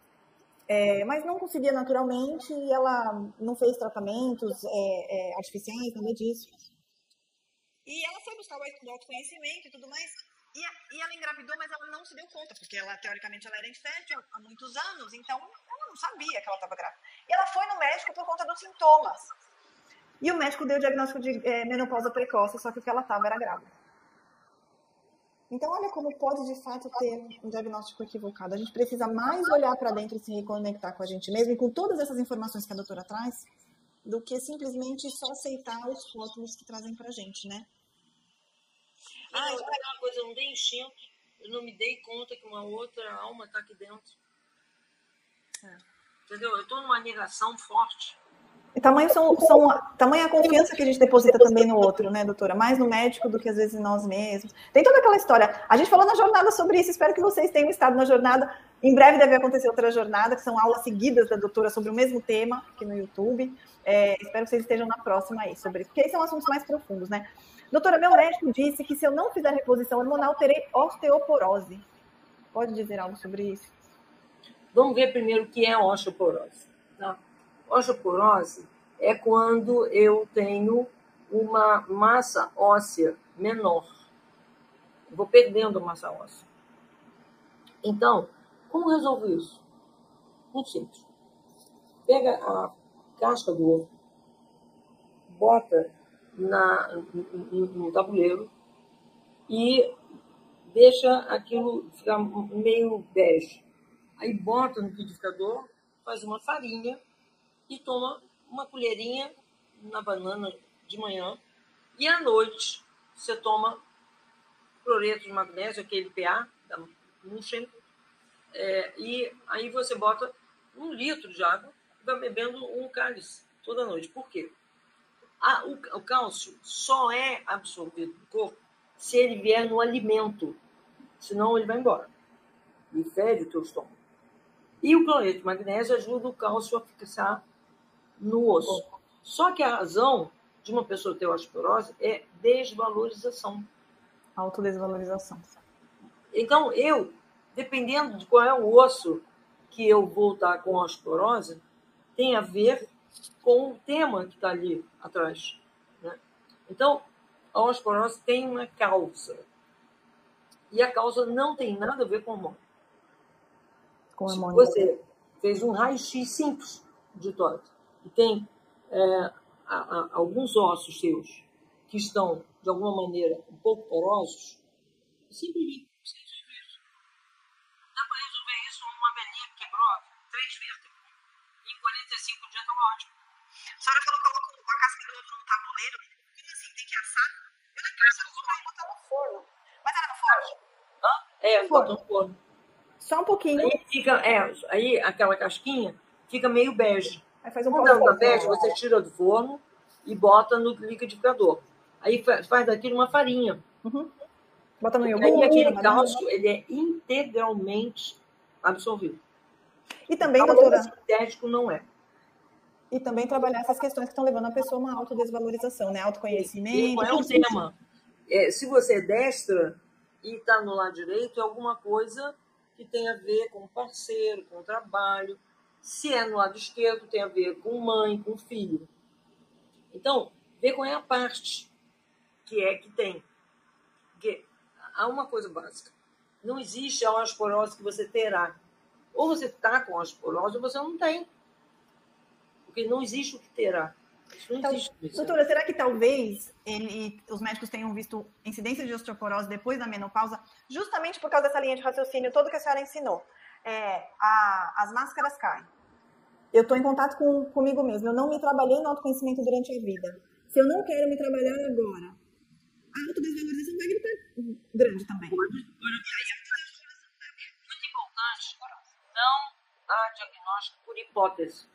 é, mas não conseguia naturalmente, e ela não fez tratamentos é, é, artificiais, nada disso. E ela foi buscar o autoconhecimento e tudo mais, e, e, ela engravidou, mas ela não se deu conta, porque ela, teoricamente, ela era infértil há muitos anos, então ela não sabia que ela estava grávida. E ela foi no médico por conta dos sintomas. E o médico deu o diagnóstico de menopausa precoce, só que o que ela estava era grávida. Então, olha como pode de fato ter um diagnóstico equivocado. A gente precisa mais olhar para dentro e se reconectar com a gente mesmo e com todas essas informações que a doutora traz, do que simplesmente só aceitar os rótulos que trazem para a gente, né? Ah, eu uma coisa, eu não dei instinto, eu não me dei conta que uma outra alma está aqui dentro. É. Entendeu? Eu estou numa negação forte. E tamanho são, são tamanho a confiança que a gente deposita também no outro, né, doutora? Mais no médico do que às vezes em nós mesmos. Tem toda aquela história. A gente falou na jornada sobre isso, espero que vocês tenham estado na jornada. Em breve deve acontecer outra jornada, que são aulas seguidas da doutora sobre o mesmo tema aqui no YouTube. É, espero que vocês estejam na próxima aí sobre isso, porque esses são assuntos mais profundos, né? Doutora, meu médico disse que se eu não fizer reposição hormonal, terei osteoporose. Pode dizer algo sobre isso? Vamos ver primeiro o que é osteoporose. Tá? Osteoporose é quando eu tenho uma massa óssea menor. Vou perdendo massa óssea. Então, como resolvo isso? Muito simples. Pega a casca do ovo, bota na, no, no tabuleiro e deixa aquilo ficar meio bege. Aí bota no liquidificador, faz uma farinha e toma uma colherinha na banana de manhã e à noite você toma cloreto de magnésio, aquele PA da Nuchen, é, e aí você bota um litro de água e vai bebendo um cálice toda noite. Por quê? A, o, o cálcio só é absorvido no corpo se ele vier no alimento, senão ele vai embora e fede o teu estômago. E o cloreto de magnésio ajuda o cálcio a fixar no osso. Só que a razão de uma pessoa ter osteoporose é desvalorização. Autodesvalorização. Então, eu, dependendo de qual é o osso que eu vou estar com osteoporose, tem a ver com o tema que está ali atrás. Né? Então, a osteoporose tem uma causa. E a causa não tem nada a ver com hormônio. Com hormônio. Se você fez um raio-x simples de tórax e tem é, a, a, alguns ossos seus que estão, de alguma maneira, um pouco porosos, simplesmente você resolve isso. Dá para resolver isso numa velhinha que quebrou três vértebras. Em 45 dias estava ótimo. A senhora falou que colocou a casca do ovo no tabuleiro. Como assim? Tem que assar? Eu não quero saber como botar no forno. Mas era no forno? Hã? É, bota no forno. Só um pouquinho. Aí fica, é, aí aquela casquinha fica meio bege. Aí faz um Quando ela bege, você tira do forno e bota no liquidificador. Aí faz daquilo uma farinha. Uhum. Bota no iogurte. Aí aquele cálcio, ele é integralmente absorvido. E também, doutora. Sintético não é. E também trabalhar essas questões que estão levando a pessoa a uma autodesvalorização, né? Autoconhecimento. Qual é o tema? É, se você é destra e está no lado direito, é alguma coisa que tem a ver com o parceiro, com o trabalho. Se é no lado esquerdo, tem a ver com mãe, com filho. Então, vê qual é a parte que é que tem. Porque há uma coisa básica. Não existe a osteoporose que você terá. Ou você está com osteoporose ou você não tem. Porque não existe o que terá. Então, doutora, será que talvez ele, os médicos tenham visto incidência de osteoporose depois da menopausa, justamente por causa dessa linha de raciocínio todo que a senhora ensinou? É, a- as máscaras caem. Eu estou em contato com, comigo mesma. Eu não me trabalhei no autoconhecimento durante a vida. Se eu não quero me trabalhar agora, a autodesvalorização vai gritar grande também. muito importante não dar diagnóstico por hipótese.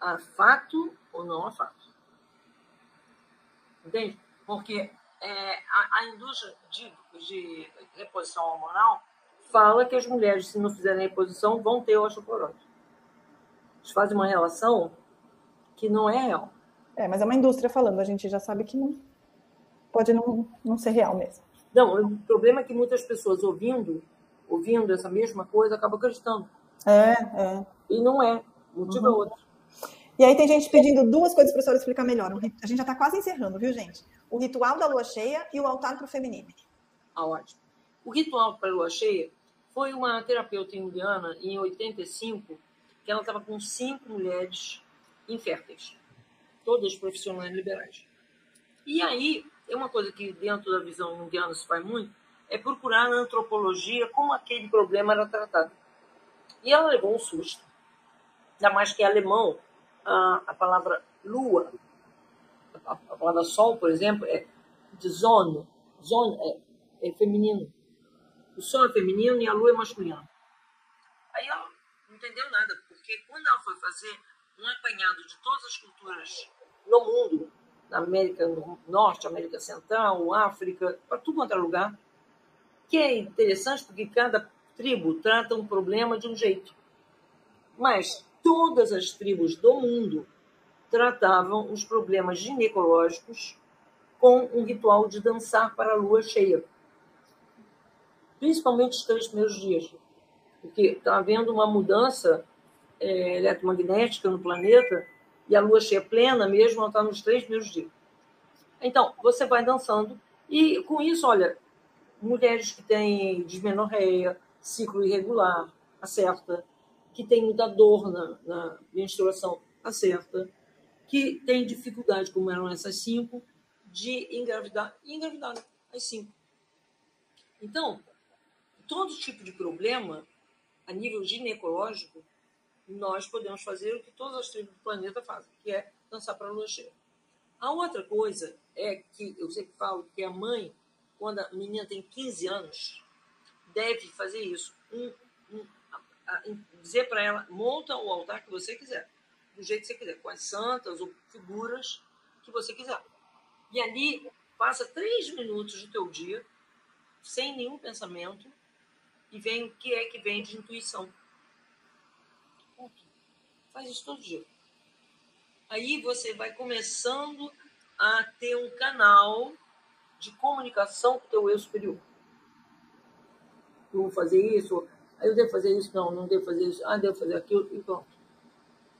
Há fato ou não há fato. Entende? Porque é, a, a indústria de, de reposição hormonal fala que as mulheres, se não fizerem reposição, vão ter osteoporose. Eles fazem uma relação que não é real. É, mas é uma indústria falando, a gente já sabe que não pode não, não ser real mesmo. Não, o problema é que muitas pessoas ouvindo, ouvindo essa mesma coisa, acabam acreditando. É, é. E não é. O motivo é outro. E aí tem gente pedindo duas coisas para a senhora explicar melhor. A gente já está quase encerrando, viu, gente? O ritual da lua cheia e o altar para o feminino. Ah, ótimo. O ritual para a lua cheia foi uma terapeuta indiana em 85, que ela estava com cinco mulheres inférteis, todas profissionais liberais. E aí, é uma coisa que dentro da visão indiana se faz muito, é procurar na antropologia como aquele problema era tratado. E ela levou um susto. Ainda mais que em alemão, a, a palavra lua, a, a palavra sol, por exemplo, é de zone. Zone é, é feminino. O sol é feminino e a lua é masculina. Aí ela não entendeu nada, porque quando ela foi fazer um apanhado de todas as culturas no mundo, na América do Norte, América Central, África, para tudo quanto é lugar, que é interessante porque cada tribo trata um problema de um jeito. Mas todas as tribos do mundo tratavam os problemas ginecológicos com um ritual de dançar para a lua cheia. Principalmente os três primeiros dias. Porque está havendo uma mudança é, eletromagnética no planeta e a lua cheia plena mesmo ela está nos três primeiros dias. Então, você vai dançando e com isso, olha, mulheres que têm dismenorreia, ciclo irregular, acerta, que tem muita dor na, na menstruação, acerta, que tem dificuldade, como eram essas cinco, de engravidar, e engravidaram as cinco. Então, todo tipo de problema, a nível ginecológico, nós podemos fazer o que todas as tribos do planeta fazem, que é dançar para a lua cheia. A outra coisa é que eu sempre falo que a mãe, quando a menina tem 15 anos, deve fazer isso. Um, um, a, a, dizer para ela, monta o altar que você quiser, do jeito que você quiser, com as santas ou figuras que você quiser. E ali, passa três minutos do teu dia, sem nenhum pensamento, vem o que é que vem de intuição. Ponto. Faz isso todo dia. Aí você vai começando a ter um canal de comunicação com o teu eu superior. Eu vou fazer isso, aí eu devo fazer isso, não, não devo fazer isso, ah, devo fazer aquilo, e pronto.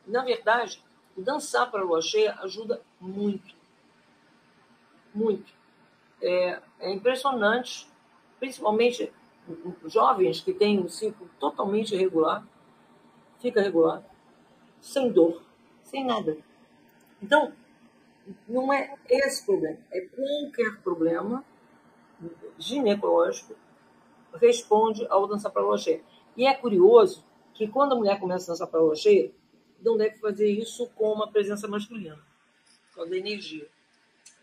Na verdade, dançar para a lua cheia ajuda muito. Muito. É, é impressionante, principalmente jovens que têm um ciclo totalmente irregular, fica regular, sem dor, sem nada. Então, não é esse problema, é qualquer problema ginecológico responde ao dançar para a lua cheia. E é curioso que quando a mulher começa a dançar para a lua cheia, não deve fazer isso com uma presença masculina, causa da energia.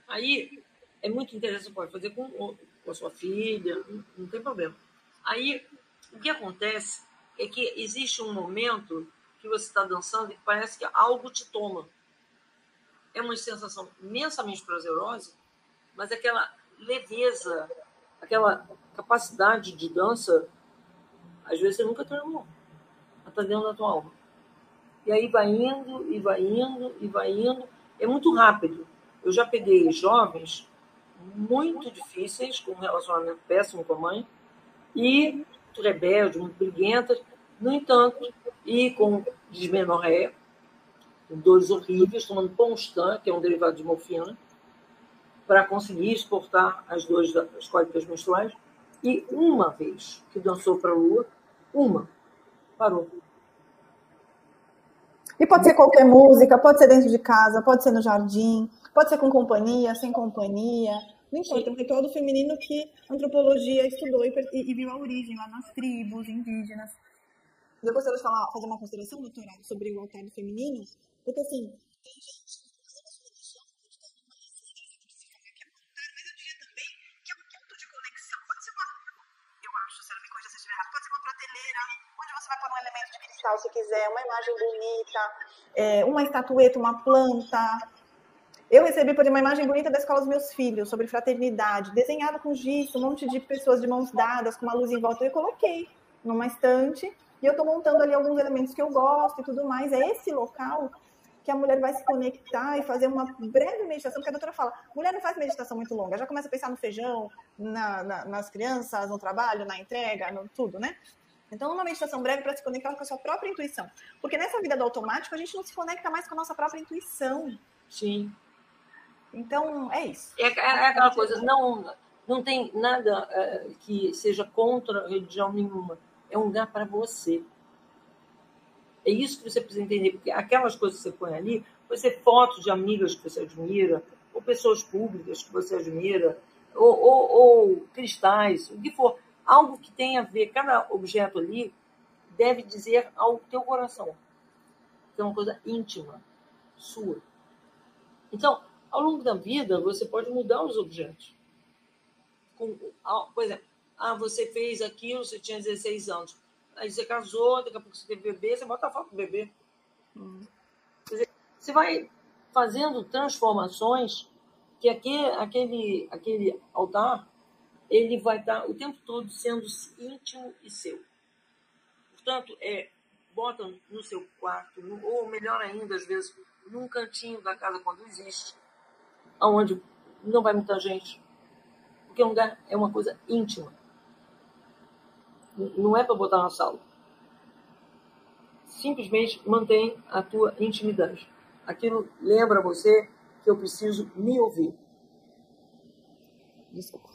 Aí é muito interessante, pode fazer com, com a sua filha, não, não tem problema. Aí o que acontece é que existe um momento que você está dançando e parece que algo te toma. É uma sensação imensamente prazerosa, mas aquela leveza, aquela capacidade de dança Às vezes você nunca treinou. Ela está dentro da tua alma. E aí vai indo, e vai indo, e vai indo. É muito rápido. Eu já peguei jovens muito difíceis, com um relacionamento péssimo com a mãe, e muito rebelde, muito briguentas. No entanto, e com dismenorreia, dores horríveis, tomando Ponstan, que é um derivado de morfina, para conseguir exportar as dores das cólicas menstruais. E uma vez que dançou para a lua, uma, parou. E pode ser qualquer música, pode ser dentro de casa, pode ser no jardim, pode ser com companhia, sem companhia. Não importa, é um ritual do feminino que a antropologia estudou e, e, viu a origem lá nas tribos indígenas. Eu gostaria de falar, fazer uma consideração, doutora, sobre o altar do feminino, porque assim, tem gente se quiser, uma imagem bonita, é, uma estatueta, uma planta. Eu recebi, por uma imagem bonita da escola dos meus filhos, sobre fraternidade, desenhada com giz, um monte de pessoas de mãos dadas, com uma luz em volta. Eu coloquei numa estante e eu estou montando ali alguns elementos que eu gosto e tudo mais. É esse local que a mulher vai se conectar e fazer uma breve meditação, porque a doutora fala, mulher não faz meditação muito longa, já começa a pensar no feijão, na, na, nas crianças, no trabalho, na entrega, no tudo, né? Então, uma meditação breve para se conectar com a sua própria intuição. Porque nessa vida do automático, a gente não se conecta mais com a nossa própria intuição. Sim. Então, é isso. É, é aquela coisa, não, não tem nada é, que seja contra religião nenhuma. É um lugar para você. É isso que você precisa entender, porque aquelas coisas que você põe ali, pode ser fotos de amigas que você admira, ou pessoas públicas que você admira, ou, ou, ou cristais, o que for algo que tem a ver, cada objeto ali deve dizer ao teu coração. Que é uma coisa íntima, sua. Então, ao longo da vida, você pode mudar os objetos. Com, por exemplo, ah, você fez aquilo, você tinha 16 anos. Aí você casou, daqui a pouco você teve bebê, você bota a foto do bebê. Hum. Dizer, você vai fazendo transformações que aquele, aquele, aquele altar ele vai estar o tempo todo sendo íntimo e seu. Portanto, é, bota no seu quarto, no, ou melhor ainda, às vezes, num cantinho da casa quando existe, aonde não vai muita gente. Porque um lugar é uma coisa íntima. Não é para botar na sala. Simplesmente mantém a tua intimidade. Aquilo lembra você que eu preciso me ouvir. Desculpa.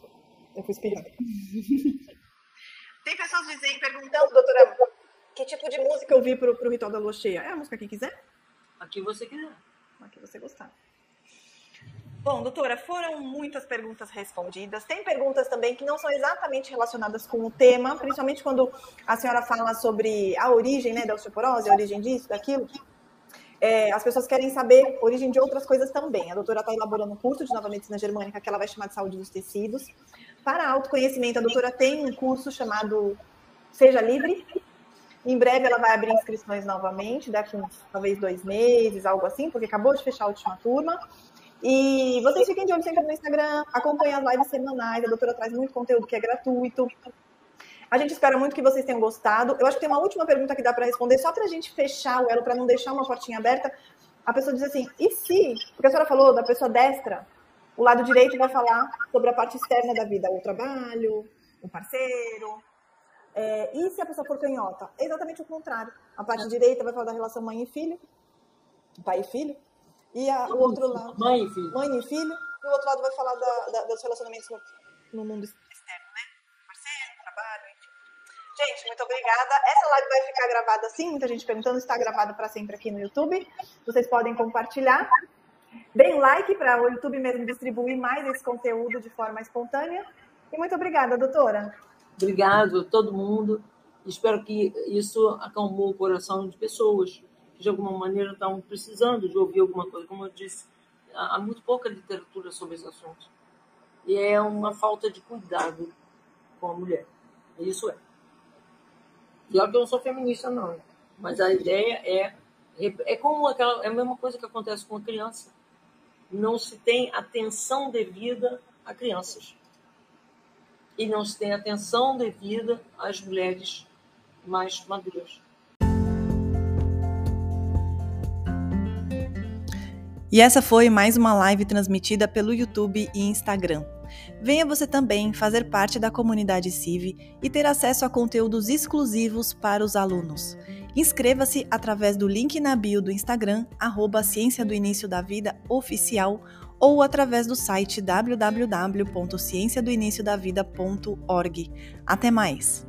Eu fui espirrada. [laughs] Tem pessoas dizendo, perguntando, doutora, que tipo de música eu vi pro, pro Ritual da Lua Cheia? É a música que quiser? A que você quiser. A que você gostar. Bom, doutora, foram muitas perguntas respondidas. Tem perguntas também que não são exatamente relacionadas com o tema, principalmente quando a senhora fala sobre a origem né, da osteoporose, a origem disso, daquilo. É, as pessoas querem saber origem de outras coisas também. A doutora está elaborando um curso de nova medicina germânica que ela vai chamar de saúde dos tecidos. Para autoconhecimento, a doutora tem um curso chamado Seja Livre. Em breve ela vai abrir inscrições novamente, daqui uns talvez dois meses, algo assim, porque acabou de fechar a última turma. E vocês fiquem de olho sempre no Instagram, acompanhem as lives semanais, a doutora traz muito conteúdo que é gratuito. A gente espera muito que vocês tenham gostado. Eu acho que tem uma última pergunta que dá para responder, só para a gente fechar o elo, para não deixar uma portinha aberta. A pessoa diz assim: e se, porque a senhora falou da pessoa destra, o lado direito vai falar sobre a parte externa da vida, o trabalho, o parceiro. É, e se a pessoa for canhota? Exatamente o contrário. A parte direita vai falar da relação mãe e filho, pai e filho. E a, o outro lado. Mãe e filho. Mãe e filho. E o outro lado vai falar da, da, dos relacionamentos no, no mundo externo, né? Parceiro, trabalho, enfim. Gente, muito obrigada. Essa live vai ficar gravada assim, muita gente perguntando, está gravada para sempre aqui no YouTube. Vocês podem compartilhar. Deem like para o YouTube mesmo distribuir mais esse conteúdo de forma espontânea. E muito obrigada, doutora. Obrigado a todo mundo. Espero que isso acalmou o coração de pessoas que, de alguma maneira, estão precisando de ouvir alguma coisa. Como eu disse, há muito pouca literatura sobre esse assunto. E é uma falta de cuidado com a mulher. Isso é. E que eu não sou feminista, não. Mas a ideia é. É como aquela. É a mesma coisa que acontece com a criança não se tem atenção devida a crianças. E não se tem atenção devida às mulheres mais maduras. E essa foi mais uma live transmitida pelo YouTube e Instagram. Venha você também fazer parte da comunidade CIV e ter acesso a conteúdos exclusivos para os alunos. Inscreva-se através do link na bio do Instagram, arroba Ciência do Início da Vida Oficial, ou através do site www.cienciadoiniciodavida.org. Até mais!